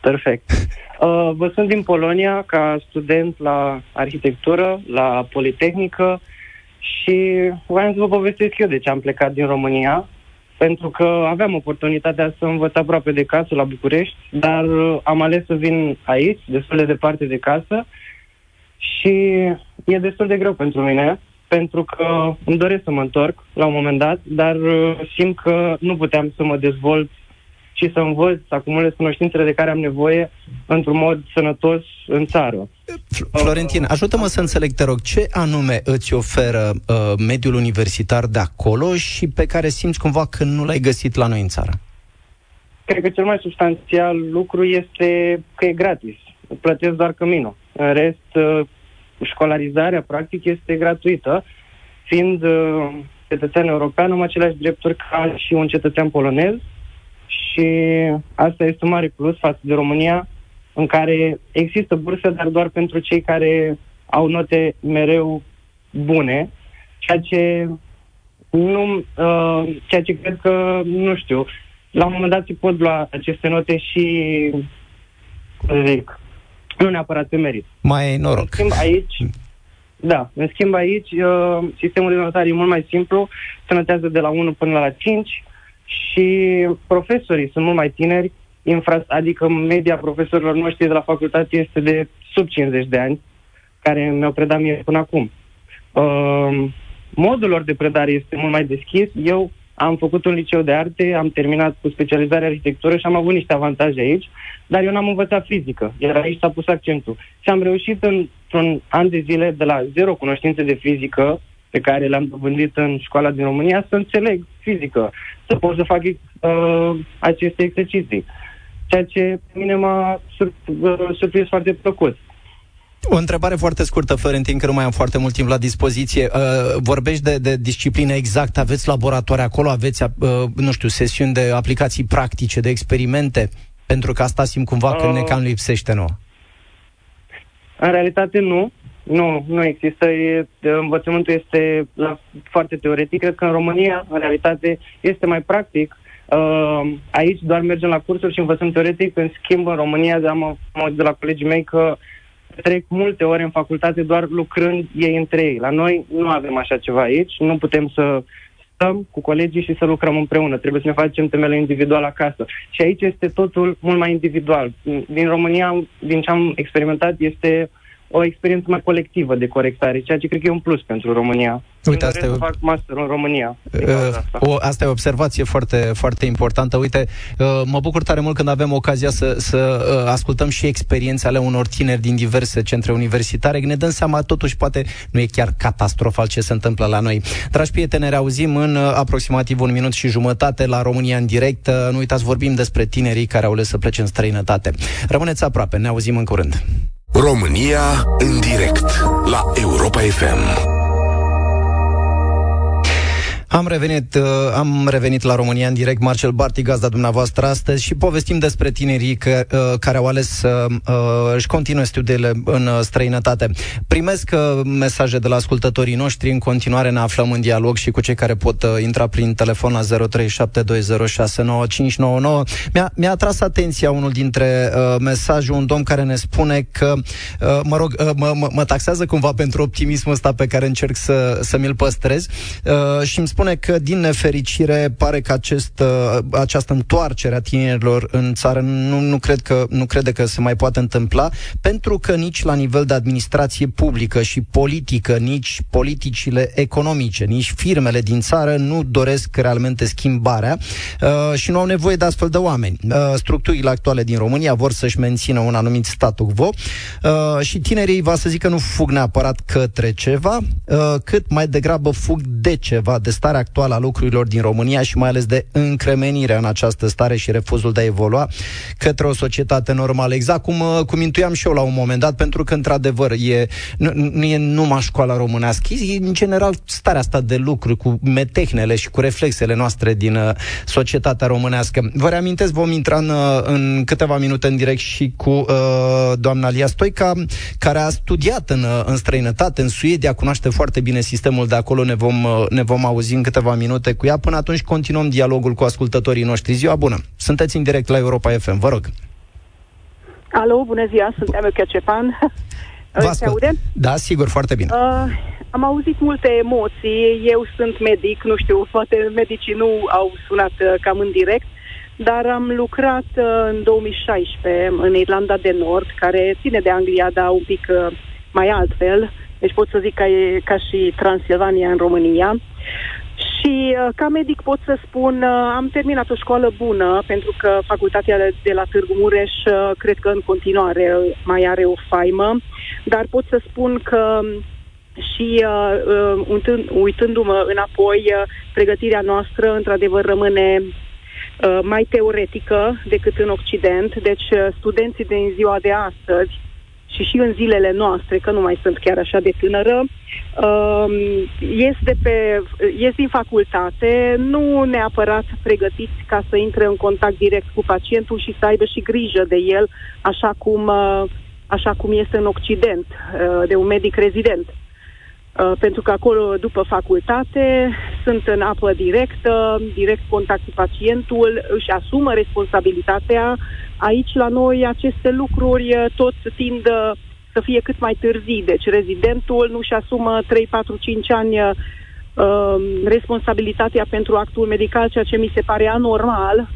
Perfect. Uh, vă sunt din Polonia ca student la arhitectură, la Politehnică și voiam să vă povestesc eu de ce am plecat din România. Pentru că aveam oportunitatea să învăț aproape de casă la București, dar uh, am ales să vin aici, destul de departe de casă. Și e destul de greu pentru mine, pentru că îmi doresc să mă întorc la un moment dat, dar uh, simt că nu puteam să mă dezvolt și să învăț, să acumulez cunoștințele de care am nevoie într-un mod sănătos în țară. Fl- Florentin, ajută-mă să înțeleg, te rog, ce anume îți oferă uh, mediul universitar de acolo și pe care simți cumva că nu l-ai găsit la noi în țară? Cred că cel mai substanțial lucru este că e gratis. Plătesc doar căminul. În rest, uh, școlarizarea, practic, este gratuită. Fiind uh, cetățean european, am aceleași drepturi ca și un cetățean polonez și asta este un mare plus față de România, în care există burse, dar doar pentru cei care au note mereu bune, ceea ce nu, uh, ceea ce cred că, nu știu, la un moment dat se pot lua aceste note și, cum să zic, nu neapărat pe merit. Mai ai În noroc. schimb, aici, da, în schimb aici, uh, sistemul de notare e mult mai simplu, se notează de la 1 până la 5 și profesorii sunt mult mai tineri, infra, adică media profesorilor noștri de la facultate este de sub 50 de ani, care mi-au predat mie până acum. Uh, modul lor de predare este mult mai deschis. Eu am făcut un liceu de arte, am terminat cu specializarea arhitectură și am avut niște avantaje aici, dar eu n-am învățat fizică, iar aici s-a pus accentul. Și am reușit într-un an de zile de la zero cunoștințe de fizică, pe care le-am dobândit în școala din România, să înțeleg fizică, să pot să fac uh, aceste exerciții. Ceea ce pe mine m-a sur- uh, surprins foarte plăcut. O întrebare foarte scurtă, Florentin, că nu mai am foarte mult timp la dispoziție. Uh, vorbești de, de disciplină exact, aveți laboratoare acolo, aveți, uh, nu știu, sesiuni de aplicații practice, de experimente? Pentru că asta simt cumva că Uh. ne cam lipsește nouă. În realitate nu. Nu, nu există. E, învățământul este la, foarte teoretic. Cred că în România, în realitate, este mai practic. Uh, aici doar mergem la cursuri și învățăm teoretic. În schimb, în România, am am auzit de la colegii mei că trec multe ore în facultate doar lucrând ei între ei. La noi nu avem așa ceva aici. Nu putem să stăm cu colegii și să lucrăm împreună. Trebuie să ne facem temele individual acasă. Și aici este totul mult mai individual. Din România, din ce am experimentat, este o experiență mai colectivă de corectare, ceea ce cred că e un plus pentru România. Uite, asta e... să fac master în România. Uh, asta. O, asta e o observație foarte, foarte importantă. Uite, uh, mă bucur tare mult când avem ocazia să, să uh, ascultăm și experiențele unor tineri din diverse centre universitare. Ne dăm seama, totuși, poate nu e chiar catastrofal ce se întâmplă la noi. Dragi prieteni, ne auzim în uh, aproximativ un minut și jumătate la România în direct. Uh, nu uitați, vorbim despre tinerii care au ales să plece în străinătate. Rămâneți aproape, ne auzim în curând. România în direct la Europa FM. Am revenit, uh, am revenit la România în direct, Marcel Barti, gazda dumneavoastră astăzi și povestim despre tinerii că, uh, care au ales să uh, își continue studiile în uh, străinătate. Primesc uh, mesaje de la ascultătorii noștri, în continuare ne aflăm în dialog și cu cei care pot uh, intra prin telefon la 0372069599. Mi-a, mi-a atras atenția unul dintre uh, mesaje, un domn care ne spune că, uh, mă rog, uh, mă, mă, mă taxează cumva pentru optimismul ăsta pe care încerc să, să mi-l păstrez uh, și îmi spune că, din nefericire, pare că acest, uh, această întoarcere a tinerilor în țară nu, nu, cred că, nu crede că se mai poate întâmpla, pentru că nici la nivel de administrație publică și politică, nici politicile economice, nici firmele din țară nu doresc realmente schimbarea uh, și nu au nevoie de astfel de oameni. Uh, structurile actuale din România vor să-și mențină un anumit statu quo uh, și tinerii, va să zic că nu fug neapărat către ceva, uh, cât mai degrabă fug de ceva, de starea actuală a lucrurilor din România și mai ales de încremenirea în această stare și refuzul de a evolua către o societate normală. Exact cum, uh, cum intuiam și eu la un moment dat, pentru că, într-adevăr, e, nu, nu e numai școala românească, e, în general, starea asta de lucruri cu metehnele și cu reflexele noastre din uh, societatea românească. Vă reamintesc, vom intra în, uh, în câteva minute în direct și cu uh, doamna Lia Stoica, care a studiat în, uh, în străinătate, în Suedia, cunoaște foarte bine sistemul de acolo, ne vom, uh, ne vom auzi în câteva minute cu ea. Până atunci continuăm dialogul cu ascultătorii noștri. Ziua bună! Sunteți în direct la Europa FM, vă rog. Alo, bună ziua, sunt Amelia Cepan. Se aude? Da, sigur, foarte bine. Uh, am auzit multe emoții, eu sunt medic, nu știu, poate medicii nu au sunat uh, cam în direct, dar am lucrat uh, în 2016 în Irlanda de Nord, care ține de Anglia, dar un pic uh, mai altfel, deci pot să zic ca, e, ca și Transilvania în România. Și uh, ca medic pot să spun, uh, am terminat o școală bună, pentru că facultatea de la Târgu Mureș uh, cred că în continuare mai are o faimă, dar pot să spun că și uh, uitând, uitându-mă înapoi, uh, pregătirea noastră într-adevăr rămâne uh, mai teoretică decât în Occident. Deci uh, studenții din ziua de astăzi și și în zilele noastre, că nu mai sunt chiar așa de tânără, uh, ies, de pe, ies din facultate, nu neapărat pregătiți ca să intre în contact direct cu pacientul și să aibă și grijă de el, așa cum, uh, așa cum este în Occident, uh, de un medic rezident. Uh, pentru că acolo, după facultate, sunt în apă directă, direct contact cu pacientul, își asumă responsabilitatea. Aici, la noi, aceste lucruri uh, tot tind uh, să fie cât mai târzii. Deci, rezidentul nu își asumă 3, 4, 5 ani uh, responsabilitatea pentru actul medical, ceea ce mi se pare anormal,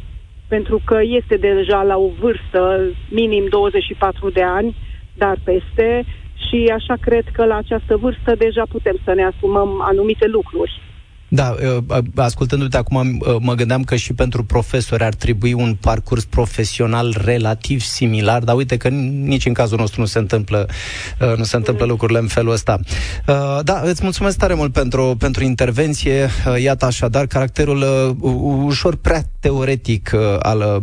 pentru că este deja la o vârstă minim 24 de ani, dar peste, și așa cred că la această vârstă deja putem să ne asumăm anumite lucruri. Da, ascultându-te acum, mă gândeam că și pentru profesori ar trebui un parcurs profesional relativ similar, dar uite că nici în cazul nostru nu se întâmplă, nu se întâmplă lucrurile în felul ăsta. Da, îți mulțumesc tare mult pentru, pentru intervenție. Iată așadar, caracterul ușor prea teoretic al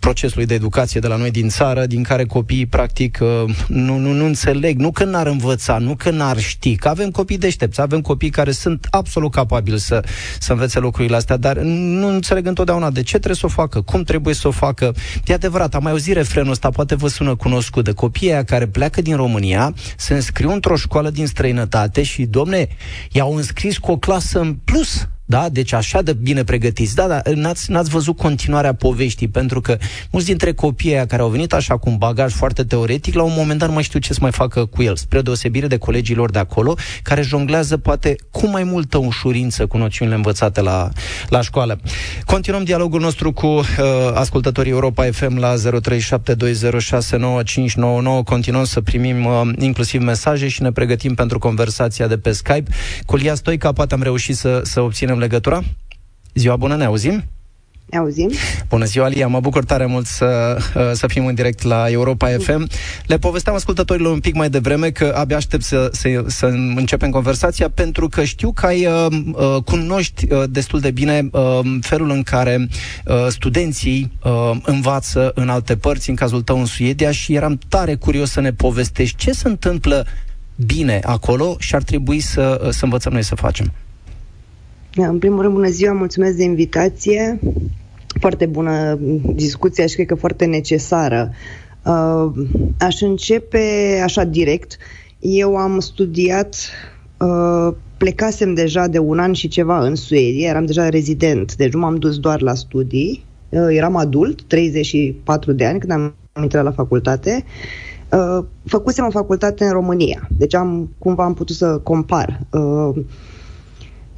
procesului de educație de la noi din țară, din care copiii practic nu, nu, nu înțeleg, nu că n-ar învăța, nu că n-ar ști, că avem copii deștepți, avem copii care sunt absolut capabil să, să învețe lucrurile astea, dar nu înțeleg întotdeauna de ce trebuie să o facă, cum trebuie să o facă. E adevărat, am mai auzit refrenul ăsta, poate vă sună cunoscut, de copiii aia care pleacă din România, se înscriu într-o școală din străinătate și, domne, i-au înscris cu o clasă în plus da? Deci așa de bine pregătiți. Da, dar n-ați, n-ați văzut continuarea poveștii, pentru că mulți dintre copiii aia care au venit așa cu un bagaj foarte teoretic, la un moment dat nu mai știu ce să mai facă cu el, spre deosebire de colegilor de acolo, care jonglează poate cu mai multă ușurință cu noțiunile învățate la, la școală. Continuăm dialogul nostru cu uh, ascultătorii Europa FM la 0372069599. Continuăm să primim uh, inclusiv mesaje și ne pregătim pentru conversația de pe Skype. Cu Lia Stoica poate am reușit să, să obținem legătura. Ziua bună, ne auzim? Ne auzim. Bună ziua, Lia, mă bucur tare mult să, uh, să fim în direct la Europa FM. Le povesteam ascultătorilor un pic mai devreme că abia aștept să, să, să începem conversația pentru că știu că ai uh, uh, cunoști uh, destul de bine uh, felul în care uh, studenții uh, învață în alte părți, în cazul tău în Suedia și eram tare curios să ne povestești ce se întâmplă bine acolo și ar trebui să, să învățăm noi să facem. În primul rând, bună ziua, mulțumesc de invitație. Foarte bună discuția și cred că foarte necesară. Uh, aș începe așa direct. Eu am studiat, uh, plecasem deja de un an și ceva în Suedia, eram deja rezident, deci nu m-am dus doar la studii. Uh, eram adult, 34 de ani, când am intrat la facultate. Făcusem o facultate în România, deci am, cumva am putut să compar.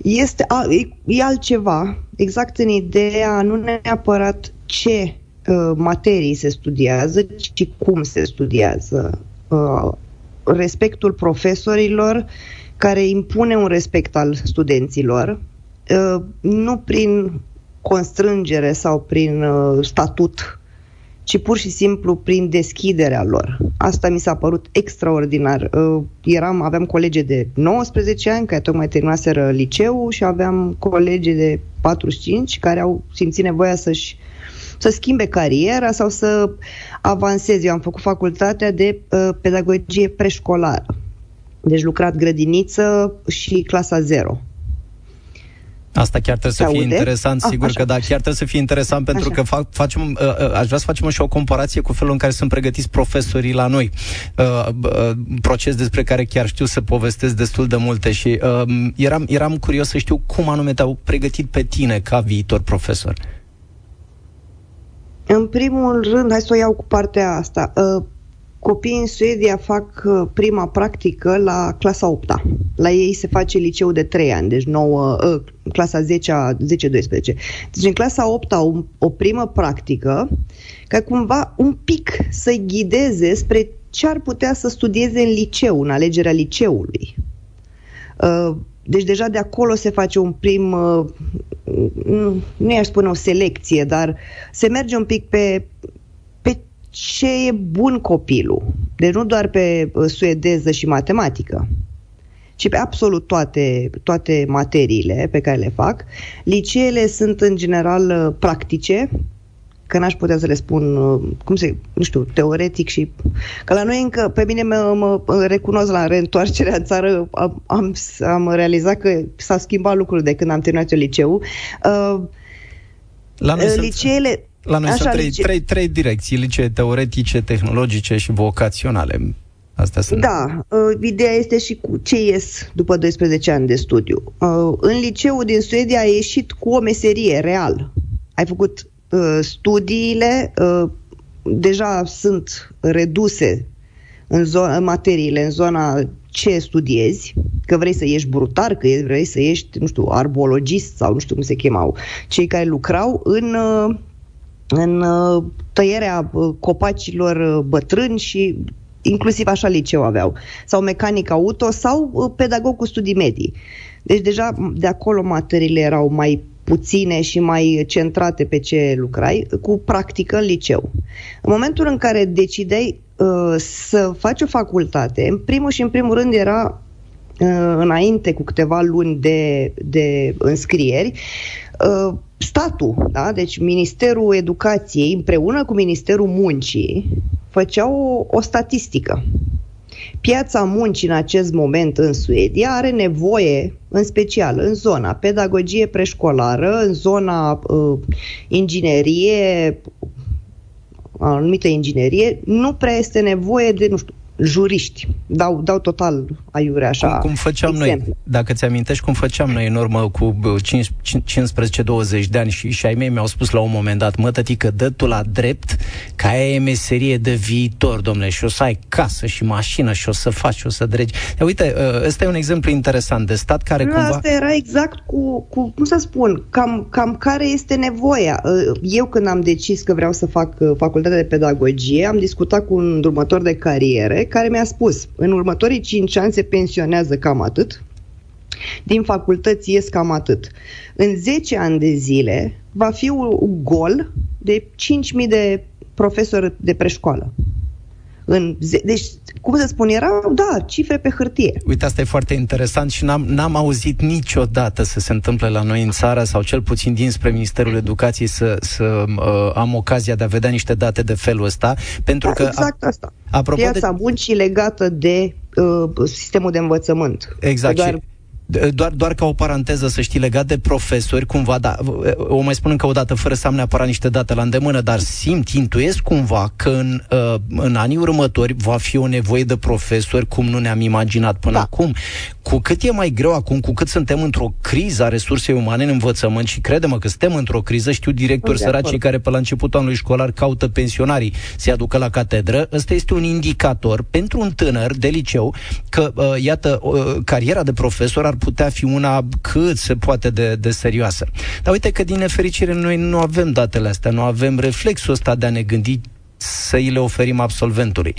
Este e, e altceva, exact în ideea nu neapărat ce uh, materii se studiază, ci cum se studiază. Uh, respectul profesorilor care impune un respect al studenților, uh, nu prin constrângere sau prin uh, statut ci pur și simplu prin deschiderea lor. Asta mi s-a părut extraordinar. Uh, eram, aveam colegi de 19 ani care tocmai terminaseră liceu și aveam colegi de 45 care au simțit nevoia să-și să schimbe cariera sau să avanseze. Eu am făcut facultatea de uh, pedagogie preșcolară. Deci lucrat grădiniță și clasa 0. Asta chiar trebuie să fie aude? interesant, ah, sigur ah, că da, chiar trebuie să fie interesant pentru așa. că fac, facem, uh, uh, aș vrea să facem și o comparație cu felul în care sunt pregătiți profesorii la noi. Uh, uh, proces despre care chiar știu să povestesc destul de multe și uh, eram, eram curios să știu cum anume te-au pregătit pe tine ca viitor profesor. În primul rând, hai să o iau cu partea asta. Uh, Copiii în Suedia fac uh, prima practică la clasa 8 -a. La ei se face liceu de 3 ani, deci 9, uh, clasa 10 10-12. Deci în clasa 8 -a, o, o primă practică ca cumva un pic să-i ghideze spre ce ar putea să studieze în liceu, în alegerea liceului. Uh, deci deja de acolo se face un prim, nu i-aș spune o selecție, dar se merge un pic pe ce e bun copilul. Deci nu doar pe uh, suedeză și matematică, ci pe absolut toate, toate materiile pe care le fac. Liceele sunt în general uh, practice, că n-aș putea să le spun, uh, cum se, nu știu, teoretic și... Că la noi încă, pe mine mă, mă recunosc la reîntoarcerea în țară, am, am, am realizat că s-a schimbat lucrul de când am terminat eu liceu. Uh, la noi liceele... Sunt la noi Așa, sunt trei, lice... trei, trei direcții, licee teoretice, tehnologice și vocaționale. Astea sunt. Da, uh, ideea este și cu ce ies după 12 ani de studiu. Uh, în liceu din Suedia ai ieșit cu o meserie real. Ai făcut uh, studiile, uh, deja sunt reduse în, zo- în materiile, în zona ce studiezi, că vrei să ieși brutar, că vrei să ieși, nu știu, arbologist sau nu știu cum se chemau, cei care lucrau în uh, în uh, tăierea uh, copacilor uh, bătrâni și inclusiv așa liceu aveau, sau mecanic auto sau pedagog cu studii medii. Deci deja de acolo materiile erau mai puține și mai centrate pe ce lucrai, cu practică în liceu. În momentul în care decideai uh, să faci o facultate, în primul și în primul rând era uh, înainte cu câteva luni de, de înscrieri, uh, statul, da? deci Ministerul Educației împreună cu Ministerul Muncii făceau o, o statistică. Piața muncii în acest moment în Suedia are nevoie, în special în zona pedagogie preșcolară, în zona uh, inginerie, anumită inginerie, nu prea este nevoie de, nu știu, juriști. Dau, dau total aiure așa. Cum, cum făceam exemplu. noi, dacă ți amintești cum făceam noi în urmă cu 15-20 de ani și, și ai mei mi-au spus la un moment dat, mă tătică, dă tu la drept ca aia e meserie de viitor, domnule, și o să ai casă și mașină și o să faci și o să dregi. Ia, uite, ă, ăsta e un exemplu interesant de stat care nu, cumva... Asta era exact cu, cu cum să spun, cam, cam care este nevoia. Ă, eu când am decis că vreau să fac ă, facultatea de pedagogie, am discutat cu un următor de cariere care mi-a spus, în următorii 5 ani se pensionează cam atât, din facultăți ies cam atât. În 10 ani de zile va fi un gol de 5.000 de profesori de preșcoală. În ze- deci, cum să spun, erau, da, cifre pe hârtie. Uite, asta e foarte interesant și n-am, n-am auzit niciodată să se întâmple la noi în țară sau cel puțin dinspre Ministerul Educației să, să uh, am ocazia de a vedea niște date de felul ăsta, pentru da, că... Exact asta. Apropo Piața de... muncii legată de uh, sistemul de învățământ. Exact. Doar... Și doar, doar ca o paranteză să știi legat de profesori, cumva, da, o mai spun încă o dată, fără să am neapărat niște date la îndemână, dar simt, intuiesc cumva că în, uh, în anii următori va fi o nevoie de profesori cum nu ne-am imaginat până da. acum. Cu cât e mai greu acum, cu cât suntem într-o criză a resursei umane în învățământ și credem că suntem într-o criză, știu directori săraci care pe la începutul anului școlar caută pensionarii să-i aducă la catedră, ăsta este un indicator pentru un tânăr de liceu că, uh, iată, uh, cariera de profesor ar putea fi una cât se poate de, de serioasă. Dar uite că, din nefericire, noi nu avem datele astea, nu avem reflexul ăsta de a ne gândi să îi le oferim absolventului.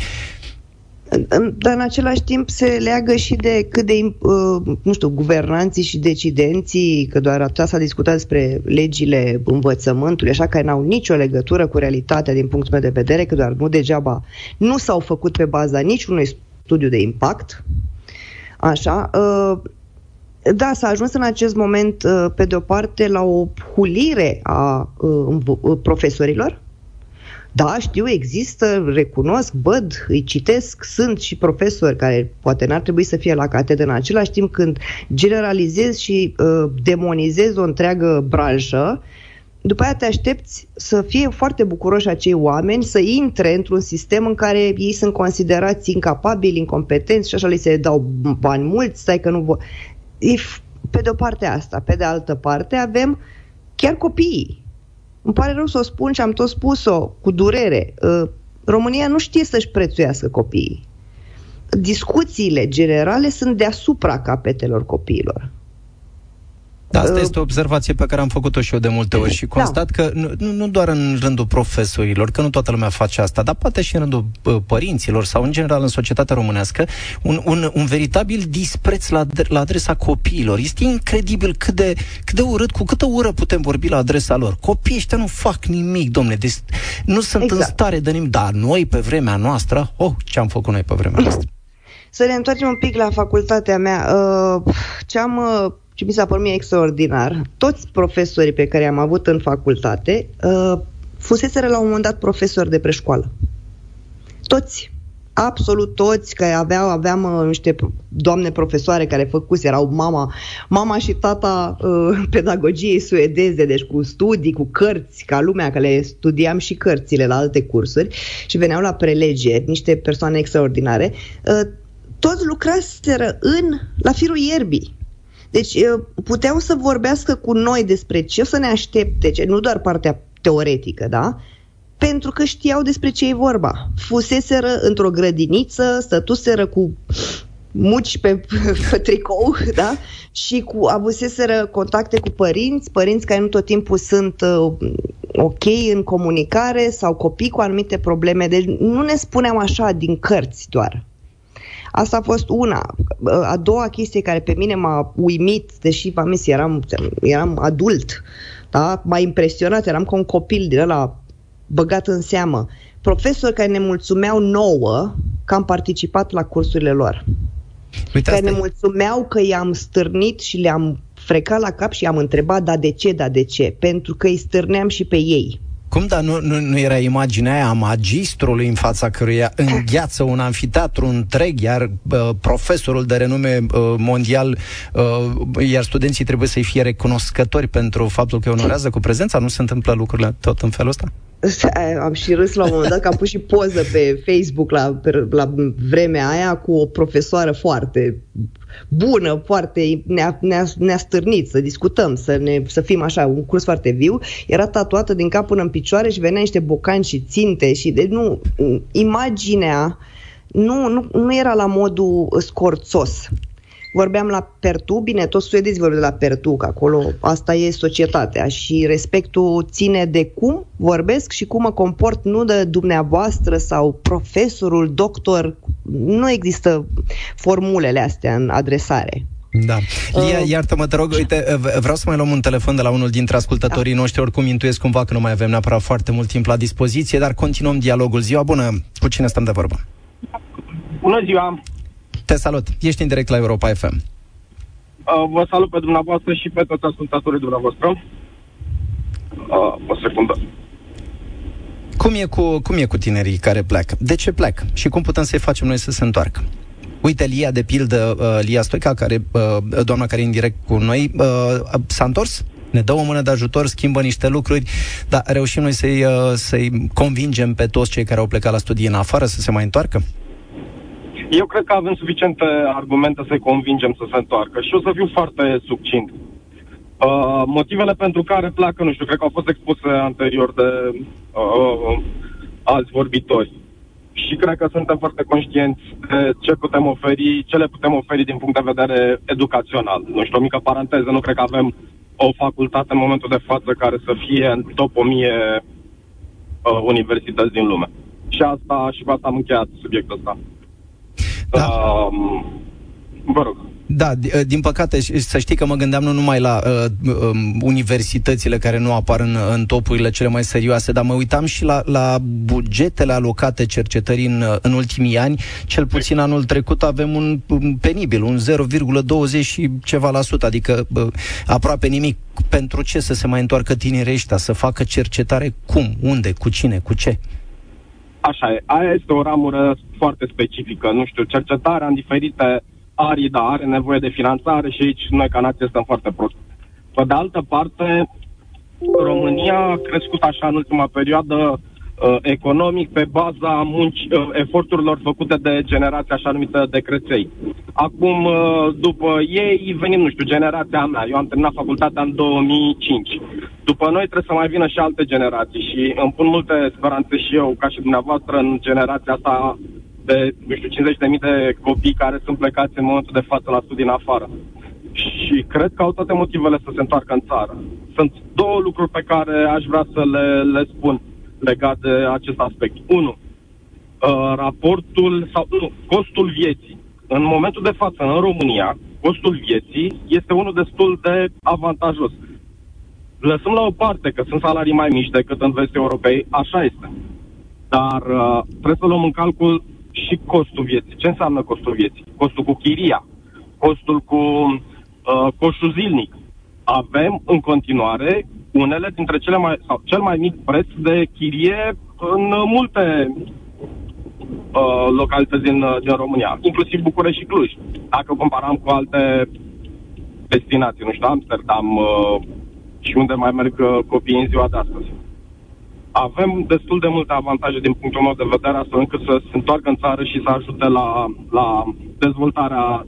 Dar în același timp se leagă și de cât de, uh, nu știu, guvernanții și decidenții, că doar atât s-a discutat despre legile învățământului, așa că n-au nicio legătură cu realitatea din punctul meu de vedere, că doar nu degeaba nu s-au făcut pe baza niciunui studiu de impact. Așa, uh, da, s-a ajuns în acest moment, uh, pe de o parte, la o hulire a profesorilor, da, știu, există, recunosc, văd, îi citesc, sunt și profesori care poate n-ar trebui să fie la catedră în același timp când generalizez și uh, demonizez o întreagă branșă, după aia te aștepți să fie foarte bucuroși acei oameni, să intre într-un sistem în care ei sunt considerați incapabili, incompetenți și așa li se dau bani mulți, stai că nu vă... E pe de o parte asta. Pe de altă parte avem chiar copiii îmi pare rău să o spun și am tot spus-o cu durere. Uh, România nu știe să-și prețuiască copiii. Discuțiile generale sunt deasupra capetelor copiilor. Da, asta este o observație pe care am făcut-o și eu de multe ori și constat da. că nu, nu doar în rândul profesorilor, că nu toată lumea face asta, dar poate și în rândul părinților sau în general în societatea românească, un, un, un veritabil dispreț la, la adresa copiilor. Este incredibil cât de, cât de urât, cu câtă ură putem vorbi la adresa lor. Copiii ăștia nu fac nimic, domnule, deci nu sunt exact. în stare de nimic, dar noi pe vremea noastră, oh, ce am făcut noi pe vremea noastră. Să ne întoarcem un pic la facultatea mea. Uh, ce am uh, și mi s-a părut mie extraordinar. Toți profesorii pe care am avut în facultate uh, fuseseră la un moment dat profesori de preșcoală. Toți. Absolut toți, că aveau, aveam uh, niște doamne profesoare care făcuse, erau mama, mama și tata uh, pedagogiei suedeze, deci cu studii, cu cărți, ca lumea, că le studiam și cărțile la alte cursuri și veneau la prelegeri, niște persoane extraordinare. Uh, toți lucraseră în, la firul ierbii deci puteau să vorbească cu noi despre ce o să ne aștepte, ce, nu doar partea teoretică, da? Pentru că știau despre ce e vorba. Fuseseră într-o grădiniță, stătuseră cu muci pe, pe tricou, da? Și cu avuseseră contacte cu părinți, părinți care nu tot timpul sunt uh, ok în comunicare sau copii cu anumite probleme. Deci nu ne spuneam așa din cărți doar. Asta a fost una. A doua chestie care pe mine m-a uimit, deși v-am zis, eram, eram adult, da? m-a impresionat, eram ca un copil din ăla băgat în seamă. Profesori care ne mulțumeau nouă că am participat la cursurile lor. Uite, care ne mulțumeau că i-am stârnit și le-am frecat la cap și i-am întrebat, da de ce, da de ce? Pentru că îi stârneam și pe ei. Cum, dar nu, nu, nu era imaginea aia a magistrului în fața căruia îngheață un anfiteatru întreg, iar uh, profesorul de renume uh, mondial, uh, iar studenții trebuie să-i fie recunoscători pentru faptul că onorează cu prezența? Nu se întâmplă lucrurile tot în felul ăsta? Am și râs la un moment dat că am pus și poză pe Facebook la, la vremea aia cu o profesoară foarte bună, foarte, ne-a, ne-a, ne-a stârnit să discutăm, să, ne, să fim așa, un curs foarte viu, era tatuată din cap până în picioare și venea niște bocani și ținte și de nu, imaginea nu, nu, nu era la modul scorțos vorbeam la Pertu, bine, toți suedezii vorbesc la Pertu, că acolo asta e societatea și respectul ține de cum vorbesc și cum mă comport, nu de dumneavoastră sau profesorul, doctor, nu există formulele astea în adresare. Da. Lia, uh, iartă-mă, te rog, uite, vreau să mai luăm un telefon de la unul dintre ascultătorii da. noștri, oricum intuiesc cumva că nu mai avem neapărat foarte mult timp la dispoziție, dar continuăm dialogul. Ziua bună, cu cine stăm de vorbă? Bună ziua! Te salut. Ești în direct la Europa FM. Uh, vă salut pe dumneavoastră și pe toți ascultatorii dumneavoastră. Uh, o secundă. Cum e, cu, cum e cu tinerii care pleacă? De ce pleacă? Și cum putem să-i facem noi să se întoarcă? Uite, Lia, de pildă, uh, Lia Stoica, care, uh, doamna care e în direct cu noi, uh, s-a întors? Ne dă o mână de ajutor, schimbă niște lucruri, dar reușim noi să-i, uh, să-i convingem pe toți cei care au plecat la studii în afară să se mai întoarcă? Uh, eu cred că avem suficiente argumente să-i convingem să se întoarcă și o să fiu foarte succint. Uh, motivele pentru care pleacă, nu știu, cred că au fost expuse anterior de uh, alți vorbitori. Și cred că suntem foarte conștienți de ce putem oferi, ce le putem oferi din punct de vedere educațional. Nu știu, o mică paranteză, nu cred că avem o facultate în momentul de față care să fie în top 1000 uh, universități din lume. Și asta, și cu asta am încheiat subiectul ăsta. Da. Uh, vă rog. Da, ă, din păcate, să știi că mă gândeam nu numai la uh, um, universitățile care nu apar în, în topurile cele mai serioase, dar mă uitam și la, la bugetele alocate cercetării în, în ultimii ani. Cel puțin anul trecut avem un, un penibil, un 0,20 și ceva la sută, adică uh, aproape nimic. Pentru ce să se mai întoarcă tinerii ăștia, să facă cercetare? Cum? Unde? Cu cine? Cu ce? Așa e. Aia este o ramură foarte specifică. Nu știu, cercetarea în diferite arii, da, are nevoie de finanțare și aici noi ca nație stăm foarte prost. Pe de altă parte, România a crescut așa în ultima perioadă uh, economic pe baza munci, uh, eforturilor făcute de generația așa numită de creței. Acum, uh, după ei, venim, nu știu, generația mea. Eu am terminat facultatea în 2005. După noi trebuie să mai vină și alte generații și îmi pun multe speranțe și eu, ca și dumneavoastră, în generația asta de, nu știu, 50.000 de copii care sunt plecați în momentul de față la studii în afară. Și cred că au toate motivele să se întoarcă în țară. Sunt două lucruri pe care aș vrea să le, le spun legat de acest aspect. Unu, uh, raportul sau nu, costul vieții. În momentul de față, în România, costul vieții este unul destul de avantajos. Lăsăm la o parte că sunt salarii mai mici decât în vest europei, așa este. Dar uh, trebuie să luăm în calcul și costul vieții. Ce înseamnă costul vieții? Costul cu chiria, costul cu uh, coșul zilnic. Avem în continuare unele dintre cele mai, sau cel mai mic preț de chirie în multe uh, localități din, uh, din România, inclusiv București și Cluj. Dacă comparăm cu alte destinații, nu știu, Amsterdam uh, și unde mai merg uh, copiii în ziua de astăzi. Avem destul de multe avantaje din punctul meu de vedere, astfel încât să se întoarcă în țară și să ajute la, la dezvoltarea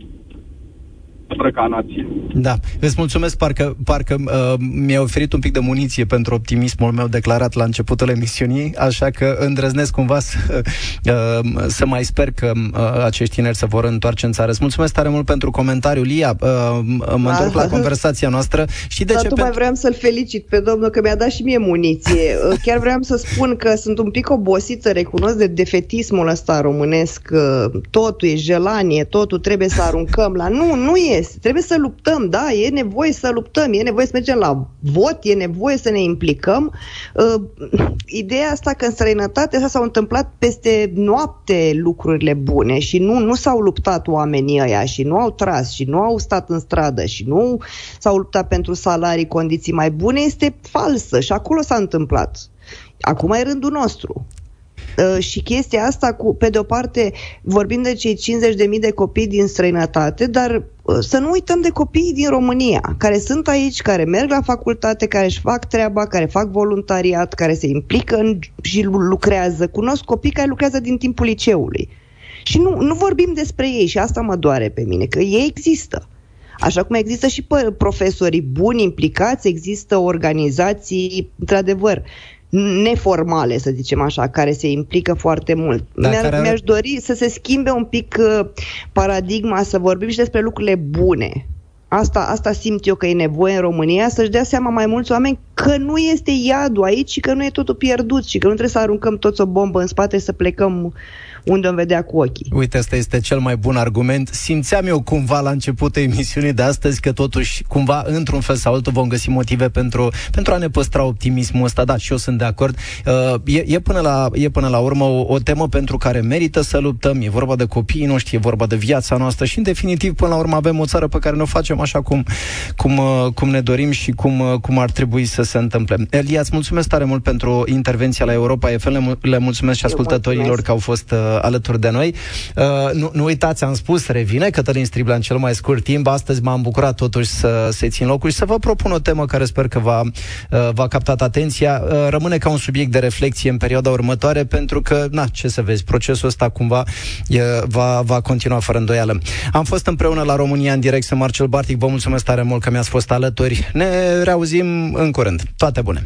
noastră ca nație. Da, îți mulțumesc, parcă, parcă uh, mi-a oferit un pic de muniție pentru optimismul meu declarat la începutul emisiunii, așa că îndrăznesc cumva să, uh, să mai sper că uh, acești tineri se vor întoarce în țară. Îți mulțumesc tare mult pentru comentariu, Lia. Uh, mă ah. întorc la conversația noastră. Și de Dar ce? tu mai vreau să-l felicit pe domnul că mi-a dat și mie muniție. Uh, chiar vreau să spun că sunt un pic obosită, recunosc, de defetismul ăsta românesc. Uh, totul e gelanie, totul trebuie să aruncăm la... Nu, nu e este. Trebuie să luptăm, da, e nevoie să luptăm, e nevoie să mergem la vot, e nevoie să ne implicăm. Uh, ideea asta că în străinătate asta s-au întâmplat peste noapte lucrurile bune și nu, nu s-au luptat oamenii ăia și nu au tras și nu au stat în stradă și nu s-au luptat pentru salarii, condiții mai bune, este falsă și acolo s-a întâmplat. Acum e rândul nostru. Uh, și chestia asta, cu, pe de-o parte, vorbim de cei 50.000 de copii din străinătate, dar uh, să nu uităm de copiii din România, care sunt aici, care merg la facultate, care își fac treaba, care fac voluntariat, care se implică în, și lucrează. Cunosc copii care lucrează din timpul liceului. Și nu, nu vorbim despre ei și asta mă doare pe mine, că ei există. Așa cum există și profesorii buni implicați, există organizații, într-adevăr, neformale, să zicem așa, care se implică foarte mult. Mi-a, care... Mi-aș dori să se schimbe un pic uh, paradigma, să vorbim și despre lucrurile bune. Asta, asta simt eu că e nevoie în România, să-și dea seama mai mulți oameni că nu este iadul aici și că nu e totul pierdut și că nu trebuie să aruncăm toți o bombă în spate să plecăm unde o vedea cu ochii. Uite, ăsta este cel mai bun argument. Simțeam eu cumva la începutul emisiunii de astăzi că totuși, cumva, într-un fel sau altul vom găsi motive pentru, pentru a ne păstra optimismul ăsta. Da, și eu sunt de acord. Uh, e, e, până la, e până la urmă o, o temă pentru care merită să luptăm. E vorba de copiii noștri, e vorba de viața noastră și, în definitiv, până la urmă avem o țară pe care ne o facem așa cum, cum, uh, cum ne dorim și cum, uh, cum ar trebui să se întâmple. Elia, îți mulțumesc tare mult pentru intervenția la Europa FM, le mulțumesc și ascultătorilor că au fost uh, alături de noi. Uh, nu, nu uitați, am spus, revine Cătălin Striblea în cel mai scurt timp. Astăzi m-am bucurat totuși să se țin locul și să vă propun o temă care sper că va, uh, va captat atenția. Uh, rămâne ca un subiect de reflexie în perioada următoare pentru că, na, ce să vezi, procesul ăsta cumva e, va, va continua fără îndoială. Am fost împreună la România în direct, sunt Marcel Bartic, vă mulțumesc tare mult că mi-ați fost alături. Ne reauzim în curând. Toate bune!